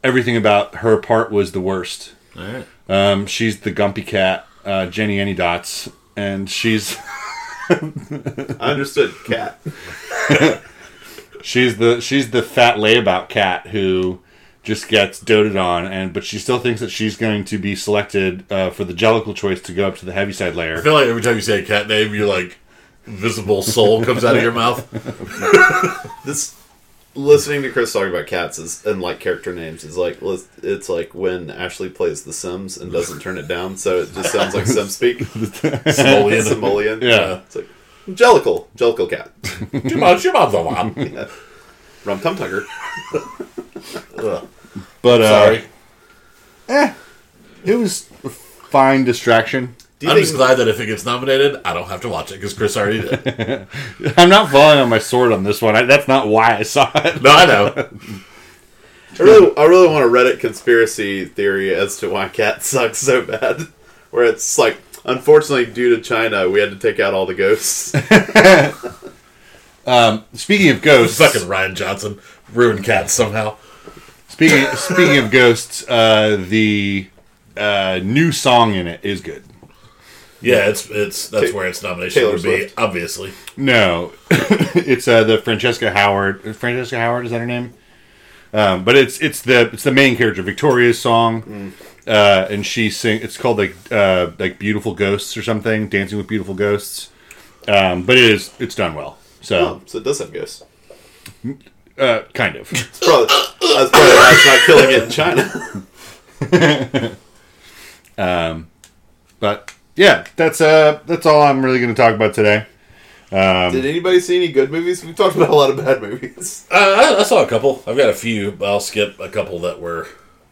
Everything about her part was the worst. All right. Um, she's the Gumbie Cat, uh, Jennyanydots, and she's I understood cat. she's the she's the fat layabout cat who just gets doted on, and but she still thinks that she's going to be selected uh, for the Jellicle choice to go up to the Heaviside layer. I feel like every time you say a cat name, you're like visible soul comes out of your mouth. This listening to Chris talk about cats is and like character names is like it's like when Ashley plays The Sims and doesn't turn it down, so it just sounds like Sim speak. Simoleon. Simoleon. Yeah. It's like Jellicle, Jellicle cat. Too much, your mouth's a lot. Rum Tum Tugger. But uh, Sorry. eh, it was a fine distraction. Do you I'm think just glad that if it gets nominated, I don't have to watch it because Chris already did. I'm not falling on my sword on this one. I, that's not why I saw it. No, I know. I really, I really want a Reddit conspiracy theory as to why Cat sucks so bad. Where it's like, unfortunately, due to China, we had to take out all the ghosts. Speaking of ghosts, Fucking Rian Johnson ruined cats somehow. speaking speaking of ghosts, uh, the uh, new song in it is good. Yeah, it's it's that's Ta- where its nomination Taylor would be, obviously. No, it's uh, the Francesca Howard. Francesca Howard is that her name? Um, but it's it's the it's the main character Victoria's song, uh, and she sing. It's called like uh, like beautiful ghosts or something, dancing with beautiful ghosts. Um, but it is it's done well. So oh, so it does have ghosts. uh, kind of. It's probably, that's probably why it's not killing it in China. Um but yeah, that's uh that's all I'm really going to talk about today. Did anybody see any good movies? We've talked about a lot of bad movies. Uh, I, I saw a couple. I've got a few, but I'll skip a couple that were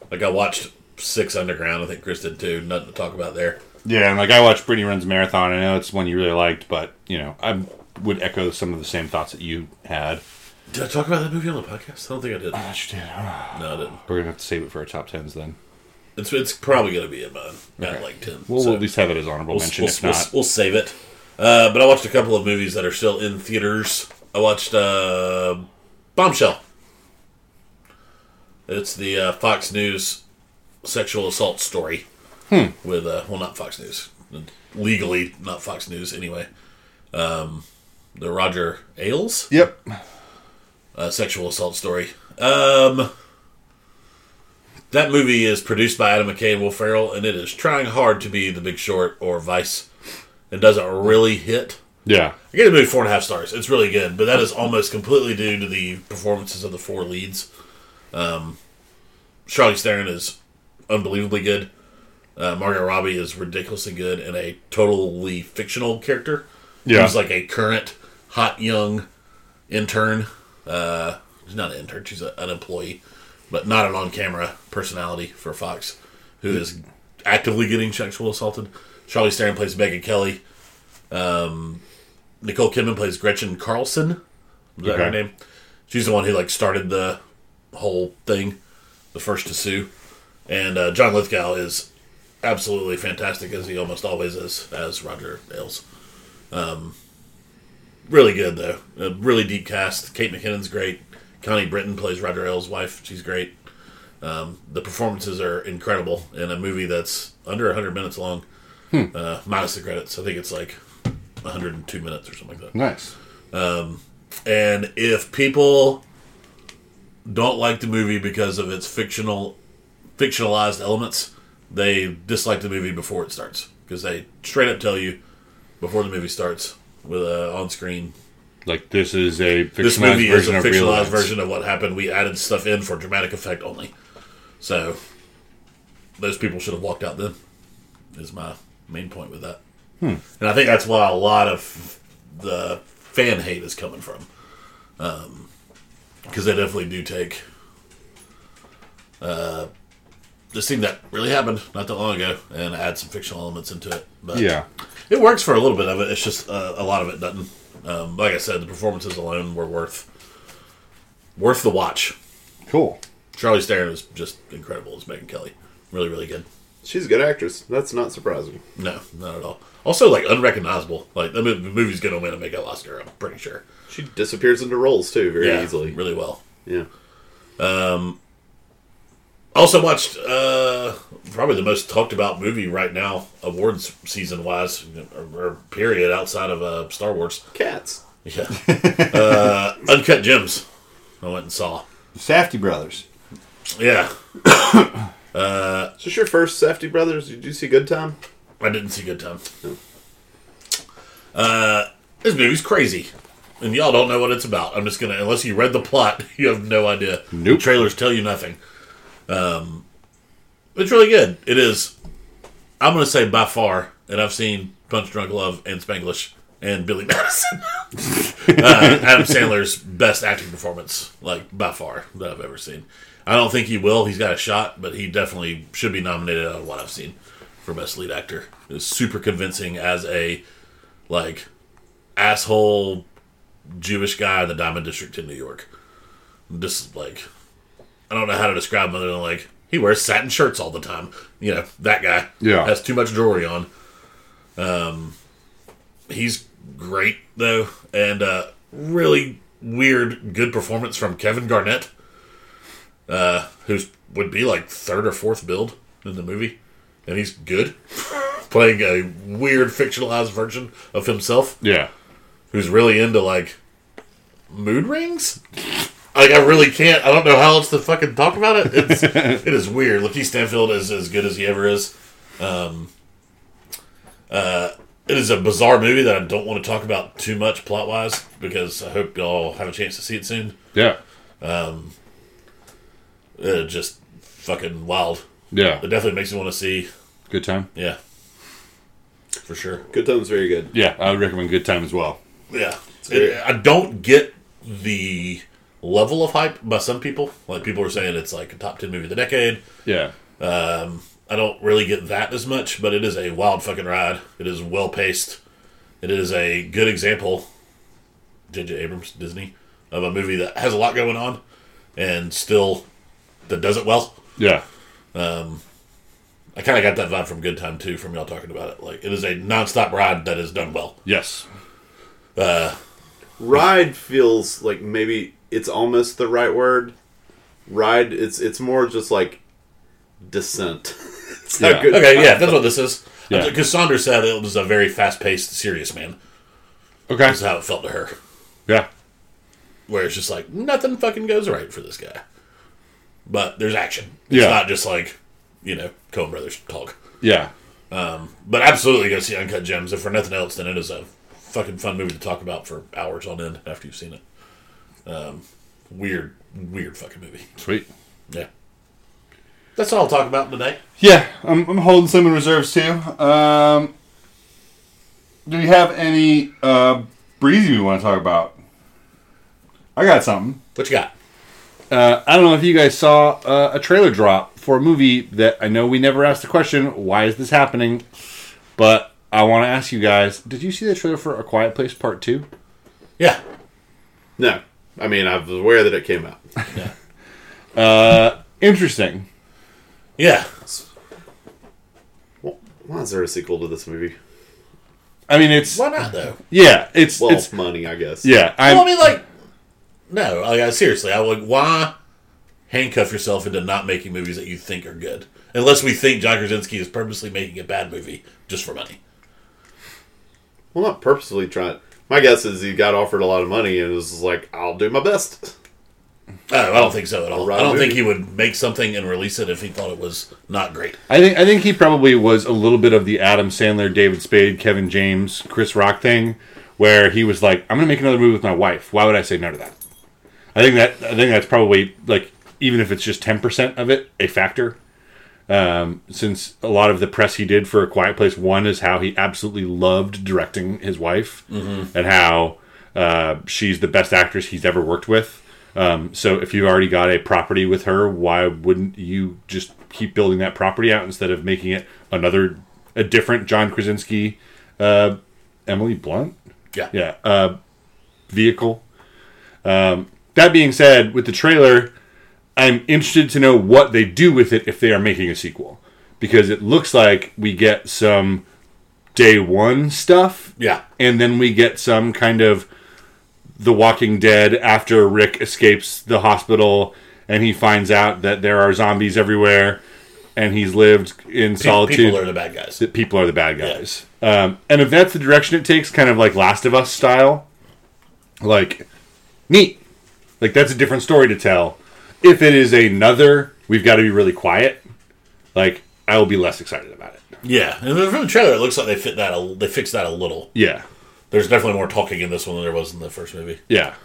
like I watched Six Underground. I think Chris did too. Nothing to talk about there. Yeah, and like I watched Brittany Runs Marathon. I know it's one you really liked, but you know I would echo some of the same thoughts that you had. Did I talk about that movie on the podcast? I don't think I did. Gosh, dude. No, I didn't. We're gonna have to save it for our top tens then. It's it's probably gonna be in mine at like ten. We'll, so we'll at least have it as honorable we'll, mention. we'll, if not, we'll save it. Uh, but I watched a couple of movies that are still in theaters. I watched uh, Bombshell. It's the uh, Fox News sexual assault story with uh, well, not Fox News, legally not Fox News anyway. Um, the Roger Ailes yep. uh, sexual assault story. Um, that movie is produced by Adam McKay and Will Ferrell, and it is trying hard to be The Big Short or Vice. It doesn't really hit. Yeah. I gave the movie four and a half stars. It's really good, but that is almost completely due to the performances of the four leads. Um, Charlize Theron is unbelievably good. Uh, Margot Robbie is ridiculously good and a totally fictional character. Yeah. Who's like a current hot young intern. Uh, she's not an intern, she's a, an employee, but not an on camera personality for Fox who is actively getting sexual assaulted. Charlie Theron plays Megyn Kelly. Um, Nicole Kidman plays Gretchen Carlson. Is that her name? She's the one who like started the whole thing, the first to sue. And uh, John Lithgow is absolutely fantastic as he almost always is as Roger Ailes. Um, really good though, a really deep cast. Kate McKinnon's great. Connie Britton plays Roger Ailes' wife. She's great. Um, the performances are incredible in a movie that's under 100 minutes long, uh, minus the credits. I think it's like 102 minutes or something like that. Nice. Um, And if people don't like the movie because of its fictional, fictionalized elements, they dislike the movie before it starts because they straight up tell you before the movie starts with a on-screen. Like this is a fictionalized This movie is a version of fictionalized version of what happened. We added stuff in for dramatic effect only. So those people should have walked out then. Is my main point with that. Hmm. And I think that's why a lot of the fan hate is coming from. Because they definitely do take uh, this thing that really happened not that long ago and add some fictional elements into it. But Yeah. It works for a little bit of it. It's just uh, a lot of it doesn't. Um, like I said, the performances alone were worth worth the watch. Cool. Charlize Theron is just incredible as Megyn Kelly. Really, really good. She's a good actress. That's not surprising. No, not at all. Also, like unrecognizable. Like the, movie's gonna win a Mega Oscar. I'm pretty sure. She disappears into roles too very yeah, easily. really well. Yeah. Also watched uh, probably the most talked about movie right now, awards season wise, or, or period outside of uh, Star Wars. Cats. Yeah, uh, Uncut Gems. I went and saw. Safdie Brothers. Yeah, Is this your first Safdie Brothers? Did you see Good Time? I didn't see Good Time. Uh, this movie's crazy, and y'all don't know what it's about. I'm just gonna, unless you read the plot, you have no idea. Nope. The trailers tell you nothing. Um, it's really good. It is. I'm gonna say by far, and I've seen Punch Drunk Love and Spanglish and Billy Madison. uh, Adam Sandler's best acting performance, like by far, that I've ever seen. I don't think he will. He's got a shot, but he definitely should be nominated out of what I've seen for best lead actor. It was super convincing as a like asshole Jewish guy in the Diamond District in New York. Just like I don't know how to describe him other than like he wears satin shirts all the time. You know that guy. Yeah. has too much jewelry on. Um, he's great though, and uh, really weird, good performance from Kevin Garnett, uh, who's would be like third or fourth build in the movie, and he's good, playing a weird fictionalized version of himself Yeah. who's really into like mood rings. Like I really can't. I don't know how else to fucking talk about it. It's it is weird. Lakeith Stanfield is as good as he ever is. Um, uh, it is a bizarre movie that I don't want to talk about too much plot wise because I hope y'all have a chance to see it soon. Yeah. Uh, just fucking wild. Yeah. It definitely makes me want to see. Good time. Yeah, for sure. Good Time's very good. Yeah, I would recommend Good Time as well. Yeah, It- I don't get the level of hype by some people. Like people are saying it's like a top ten movie of the decade. Yeah. Um, I don't really get that as much, but it is a wild fucking ride. It is well paced. It is a good example, J.J. Abrams, Disney, of a movie that has a lot going on and still that does it well. Yeah. I kind of got that vibe from Good Time too, from y'all talking about it. Like it is a nonstop ride that is done well. Yes. Ride feels like maybe it's almost the right word. Ride, it's it's more just like descent. it's Yeah. good. Okay, yeah, that's what this is. Yeah. Uh, because Saunders said it was a very fast paced, serious man. Okay. That's how it felt to her. Yeah. Where it's just like nothing fucking goes right for this guy. But there's action. It's Yeah. not just like, you know, Coen Brothers talk. Yeah. Um, but absolutely go see Uncut Gems. If for nothing else, then it is a fucking fun movie to talk about for hours on end after you've seen it. Um, weird, weird fucking movie. Sweet. Yeah. That's all I'll talk about today. Yeah, I'm, I'm holding some in reserves too. Um, do you have any uh, breezy we want to talk about? I got something. What you got? Uh, I don't know if you guys saw uh, a trailer drop for a movie that I know we never asked the question, why is this happening? But I want to ask you guys, did you see the trailer for A Quiet Place Part 2? Yeah. No, I mean I was aware that it came out. uh Interesting. Yeah. Well, why is there a sequel to this movie? I mean, it's Why not, though? yeah, it's Well, it's money, I guess. yeah. I'm well, I mean, like, no, like, I- seriously, I would. Why handcuff yourself into not making movies that you think are good, unless we think John Krasinski is purposely making a bad movie just for money? Well, not purposely trying. My guess is he got offered a lot of money and was like, "I'll do my best." Oh, I don't think so at all. Right I don't think he would make something and release it if he thought it was not great. I think I think he probably was a little bit of the Adam Sandler, David Spade, Kevin James, Chris Rock thing, where he was like, "I'm going to make another movie with my wife. Why would I say no to that?" I think that I think that's probably like even if it's just ten percent of it, a factor. Um, since a lot of the press he did for A Quiet Place One is how he absolutely loved directing his wife and how uh, she's the best actress he's ever worked with. Um, so if you've already got a property with her, why wouldn't you just keep building that property out instead of making it another a different John Krasinski uh, Emily Blunt. Yeah. Yeah, uh, vehicle. Um, that being said, with the trailer, I'm interested to know what they do with it if they are making a sequel, because it looks like we get some day one stuff, Yeah. and then we get some kind of The Walking Dead after Rick escapes the hospital and he finds out that there are zombies everywhere, and he's lived in solitude People are the bad guys. that people are the bad guys. Um, and if that's the direction it takes, kind of like Last of Us style, like neat. Like that's a different story to tell. If it is another, we've got to be really quiet. Like I will be less excited about it. Yeah, and from the trailer, it looks like they fit that. A, they fixed that a little. Yeah, There's definitely more talking in this one than there was in the first movie. yeah.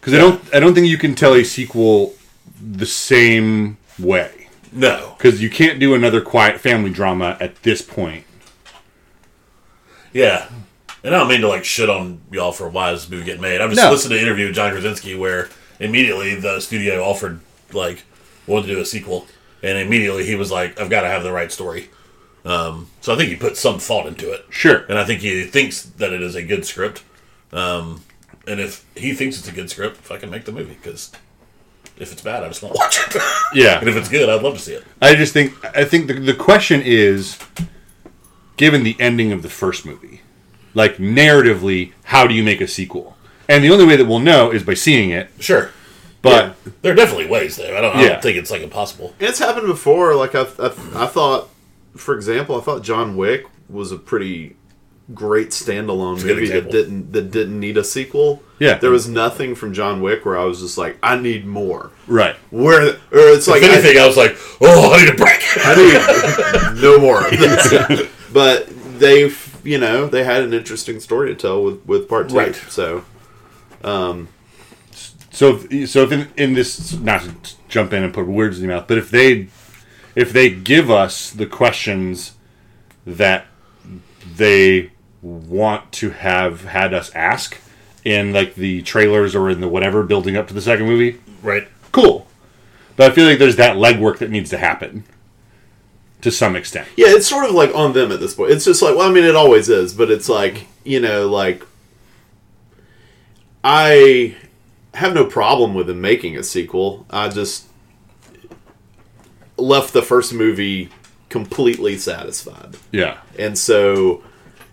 Because I don't, I don't think you can tell a sequel the same way. No. Because you can't do another quiet family drama at this point. Yeah. And I don't mean to like shit on y'all for why this movie getting made. I'm just No. listening to an interview with John Krasinski where immediately the studio offered like wanted to do a sequel, and immediately he was like, "I've got to have the right story." Um, so I think he put some thought into it, Sure. and I think he thinks that it is a good script. Um, and if he thinks it's a good script, if I can make the movie, because if it's bad, I just won't watch it. Yeah. and if it's good, I'd love to see it. I just think I think the, the question is given the ending of the first movie like narratively how do you make a sequel and the only way that we'll know is by seeing it Sure, but there are definitely ways there. I don't, I Yeah. don't think it's like impossible. It's happened before. Like I, I, I thought, for example, I thought John Wick was a pretty great standalone movie that didn't that didn't need a sequel. Yeah. there was nothing from John Wick where I was just like, I need more. right Where or it's like if I- anything, I, was like, "Oh, I need a break." I need no more of this. but they, you know, they had an interesting story to tell with with part two. Right. So um, so if, so if in, in this not to jump in and put words in your mouth but if they if they give us the questions that they want to have had us ask in like the trailers or in the whatever building up to the second movie right. cool. But I feel like there's that legwork that needs to happen to some extent. yeah, it's sort of like on them at this point. It's just like, well, I mean, it always is, but it's like you know, like I have no problem with them making a sequel. I just left the first movie completely satisfied. Yeah. And so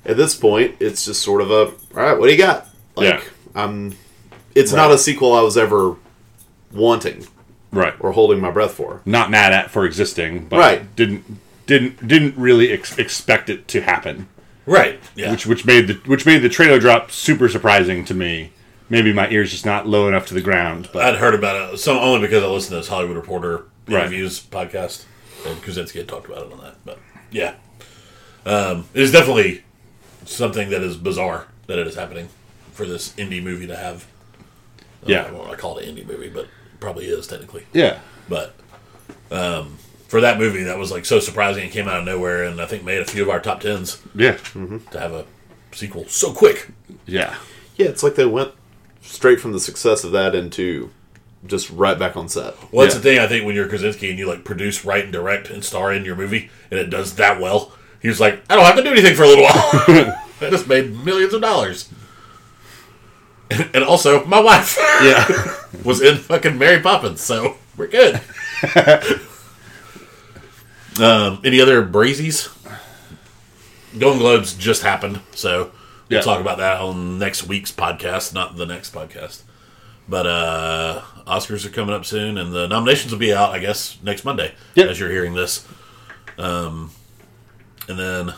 at this point, it's just sort of a all right. What do you got? Like Yeah. I'm. It's not a sequel I was ever wanting Right. or holding my breath for. Not mad at for existing, but Right. didn't didn't didn't really ex- expect it to happen. Right. Yeah. Which which made the which made the trailer drop super surprising to me. Maybe my ears just not low enough to the ground, but I'd heard about it some only because I listened to this Hollywood Reporter Right. podcast, and Krasinski had talked about it on that. But yeah, um, it is definitely something that is bizarre that it is happening for this indie movie to have. I Yeah. don't want to call it an indie movie, but it probably is technically. yeah. But um, for that movie, that was like so surprising and came out of nowhere, and I think made a few of our top tens Yeah. to have a sequel so quick. Yeah. Yeah, it's like they went straight from the success of that into just right back on set. Well, that's Yeah. the thing. I think when you're Krasinski and you like produce, write, and direct and star in your movie, and it does that well, he was like, I don't have to do anything for a little while. I just made millions of dollars. And also, my wife Yeah. was in fucking Mary Poppins, so we're good. um, any other brazies? Golden Globes just happened, so we'll Yeah. talk about that on next week's podcast, not the next podcast. But uh Oscars are coming up soon, and the nominations will be out, I guess, next Monday Yep. as you're hearing this. Um, and then,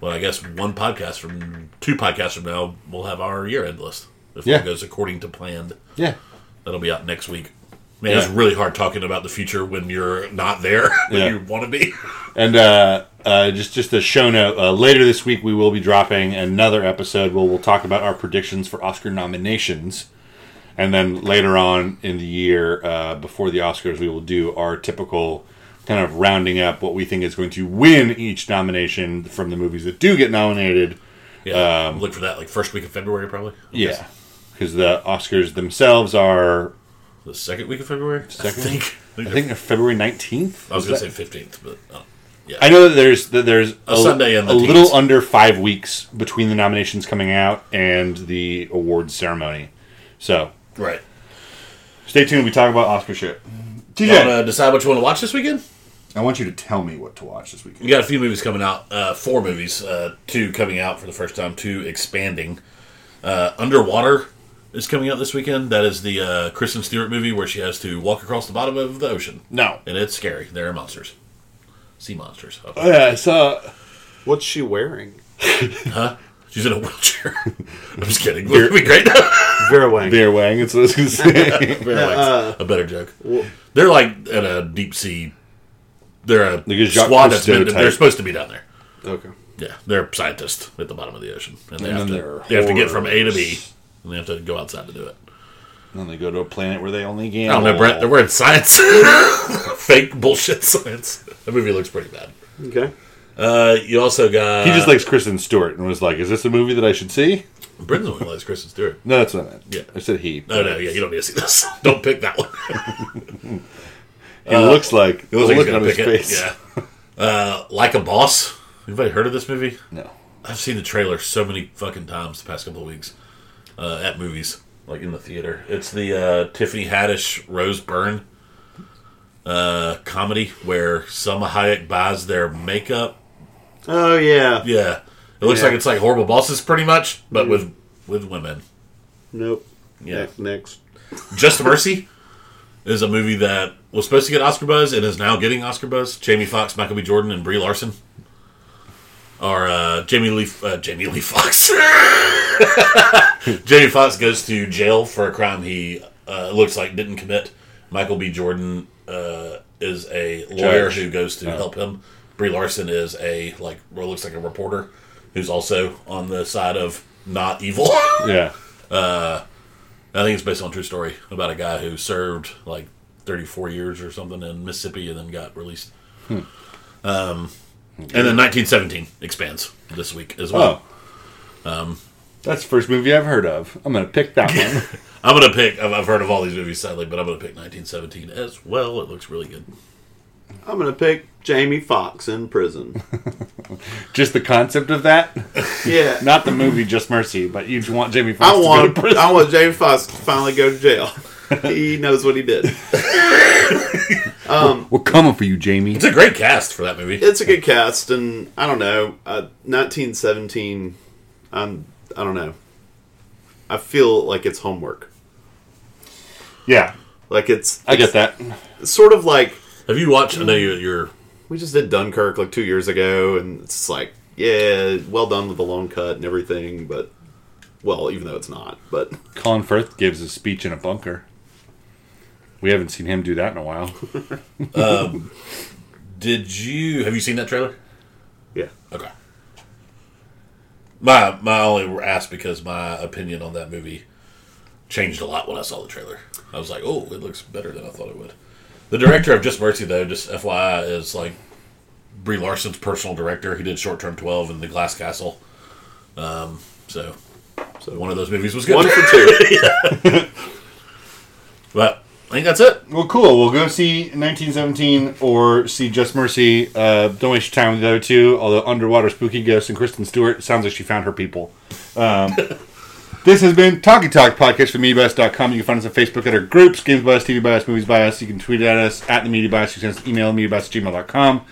well, I guess one podcast from two podcasts from now, we'll have our year end list if Yeah. all goes according to planned. yeah. That'll be out next week. Man, it's really hard talking about the future when you're not there, but Yeah. you want to be. And uh, uh, just just a show note. Uh, later this week, we will be dropping another episode where we'll talk about our predictions for Oscar nominations. And then later on in the year, uh, before the Oscars, we will do our typical kind of rounding up what we think is going to win each nomination from the movies that do get nominated. Yeah, look for that like first week of February, probably. I. Yeah, because the Oscars themselves are, the second week of February. Second I think. I think, they're February nineteenth. I was going to say fifteenth, but uh, Yeah. I know that there's that there's a, Sunday in the a teens. little under five weeks between the nominations coming out and the awards ceremony. So Right. stay tuned. We talk about Oscar shit. You TJ, want to decide what you want to watch this weekend? I want you to tell me what to watch this weekend. You got a few movies coming out. Uh, four movies. Uh, two coming out for the first time. Two expanding. Uh, Underwater is coming out this weekend. That is the uh, Kristen Stewart movie where she has to walk across the bottom of the ocean, No. and it's scary. There are monsters, sea monsters. Oh, yeah, I saw. What's she wearing? Huh? She's in a wheelchair. I'm just kidding. Would be great. Vera Wang. Beer Wang. That's what I was going to say. Very like Uh, a better joke. Well- They're like at a deep sea. They're a Like squad that's Cousteau been, type. they're supposed to be down there. Okay. Yeah, they're scientists at the bottom of the ocean, and they And have then to they have to get from A to B, and they have to go outside to do it. and then they go to a planet where they only gamble. I gamble. don't know, Brent. They're wearing science, fake bullshit science. The movie looks pretty bad. Okay. Uh, you also got He just likes Kristen Stewart and was like, "Is this a movie that I should see?" Brendan only likes Kristen Stewart. No, that's not I meant. Yeah. I said he. No, no, yeah, you don't need to see this. Don't pick that one. He looks like It looks like the he's look on gonna his pick it. face. Yeah. Uh, like a boss. Anybody heard of this movie? No. I've seen the trailer so many fucking times the past couple of weeks uh, at movies, like in the theater. It's the uh, Tiffany Haddish Rose Byrne uh, comedy where Salma Hayek buys their makeup. Oh yeah. Yeah, it looks Yeah. like it's like horrible bosses, pretty much, but with with women. Nope. Yeah. Ne- Next. Just Mercy is a movie that was supposed to get Oscar buzz and is now getting Oscar buzz. Jamie Foxx, Michael B. Jordan, and Brie Larson. Or uh, Jamie Lee uh, Jamie Lee Fox. Jamie Foxx goes to jail for a crime he uh, looks like didn't commit. Michael B. Jordan uh, is a lawyer Judge. who goes to Oh. help him. Brie Larson is a like what looks like a reporter who's also on the side of not evil. Yeah. Uh, I think it's based on a true story about a guy who served like 34 years or something in Mississippi and then got released. Hmm. Um, and then 1917 expands this week as well. Oh. Um, That's the first movie I've heard of. I'm gonna pick that one. I'm gonna pick. I've, I've heard of all these movies sadly, but I'm gonna pick 1917 as well. It looks really good. I'm gonna pick Jamie Foxx in prison. Just the concept of that, Yeah. not the movie Just Mercy, but you want Jamie Foxx I to go want to prison. I want Jamie Foxx to finally go to jail. he knows what he did. We're coming for you, Jamie. It's a great cast for that movie. It's a good cast, and I don't know. Uh, 1917. I'm. I don't know. I feel like it's homework. Yeah, Like it's. I get that. it's sort of like Have you watched? I know you're. you're we just did Dunkirk like two years ago, and it's like, yeah, well done with the long cut and everything, but well, even though it's not, but Colin Firth gives a speech in a bunker. We haven't seen him do that in a while. Um, did you? Have you seen that trailer? yeah. Okay. My my only ask because my opinion on that movie changed a lot when I saw the trailer. I was like, oh, it looks better than I thought it would. The director of Just Mercy, though, just FYI, is like Brie Larson's personal director. He did Short Term Twelve and The Glass Castle. Um, so, so one of those movies was good. One for two. but I think that's it. Well, cool. We'll go see 1917 or see Just Mercy. Uh, don't waste your time with the other two. Although Underwater Spooky Ghost and Kristen Stewart sounds like she found her people. Um, this has been Talkie Talk podcast from MediaBias.com. You can find us on Facebook at our groups, Games Bias, TV Bias, Movies Bias. You can tweet at us at the Media Bias. You can send us an email, MediaBias at gmail.com.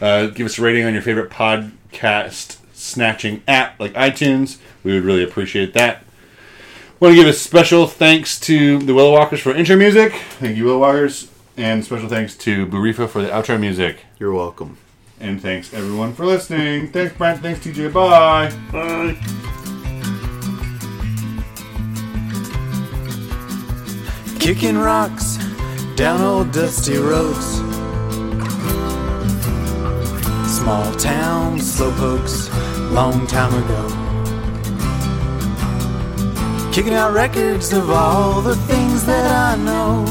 Uh, give us a rating on your favorite podcast snatching app like iTunes. We would really appreciate that. Want to give a special thanks to the Willow Walkers for intro music. Thank you, Willow Walkers. And special thanks to Burifa for the outro music. You're welcome. And thanks everyone for listening. Thanks, Brent. Thanks, TJ. Bye. Bye. Kicking rocks down old dusty roads. Small town slowpokes, long time ago. Kicking out records of all the things that I know.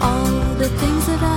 all the things that I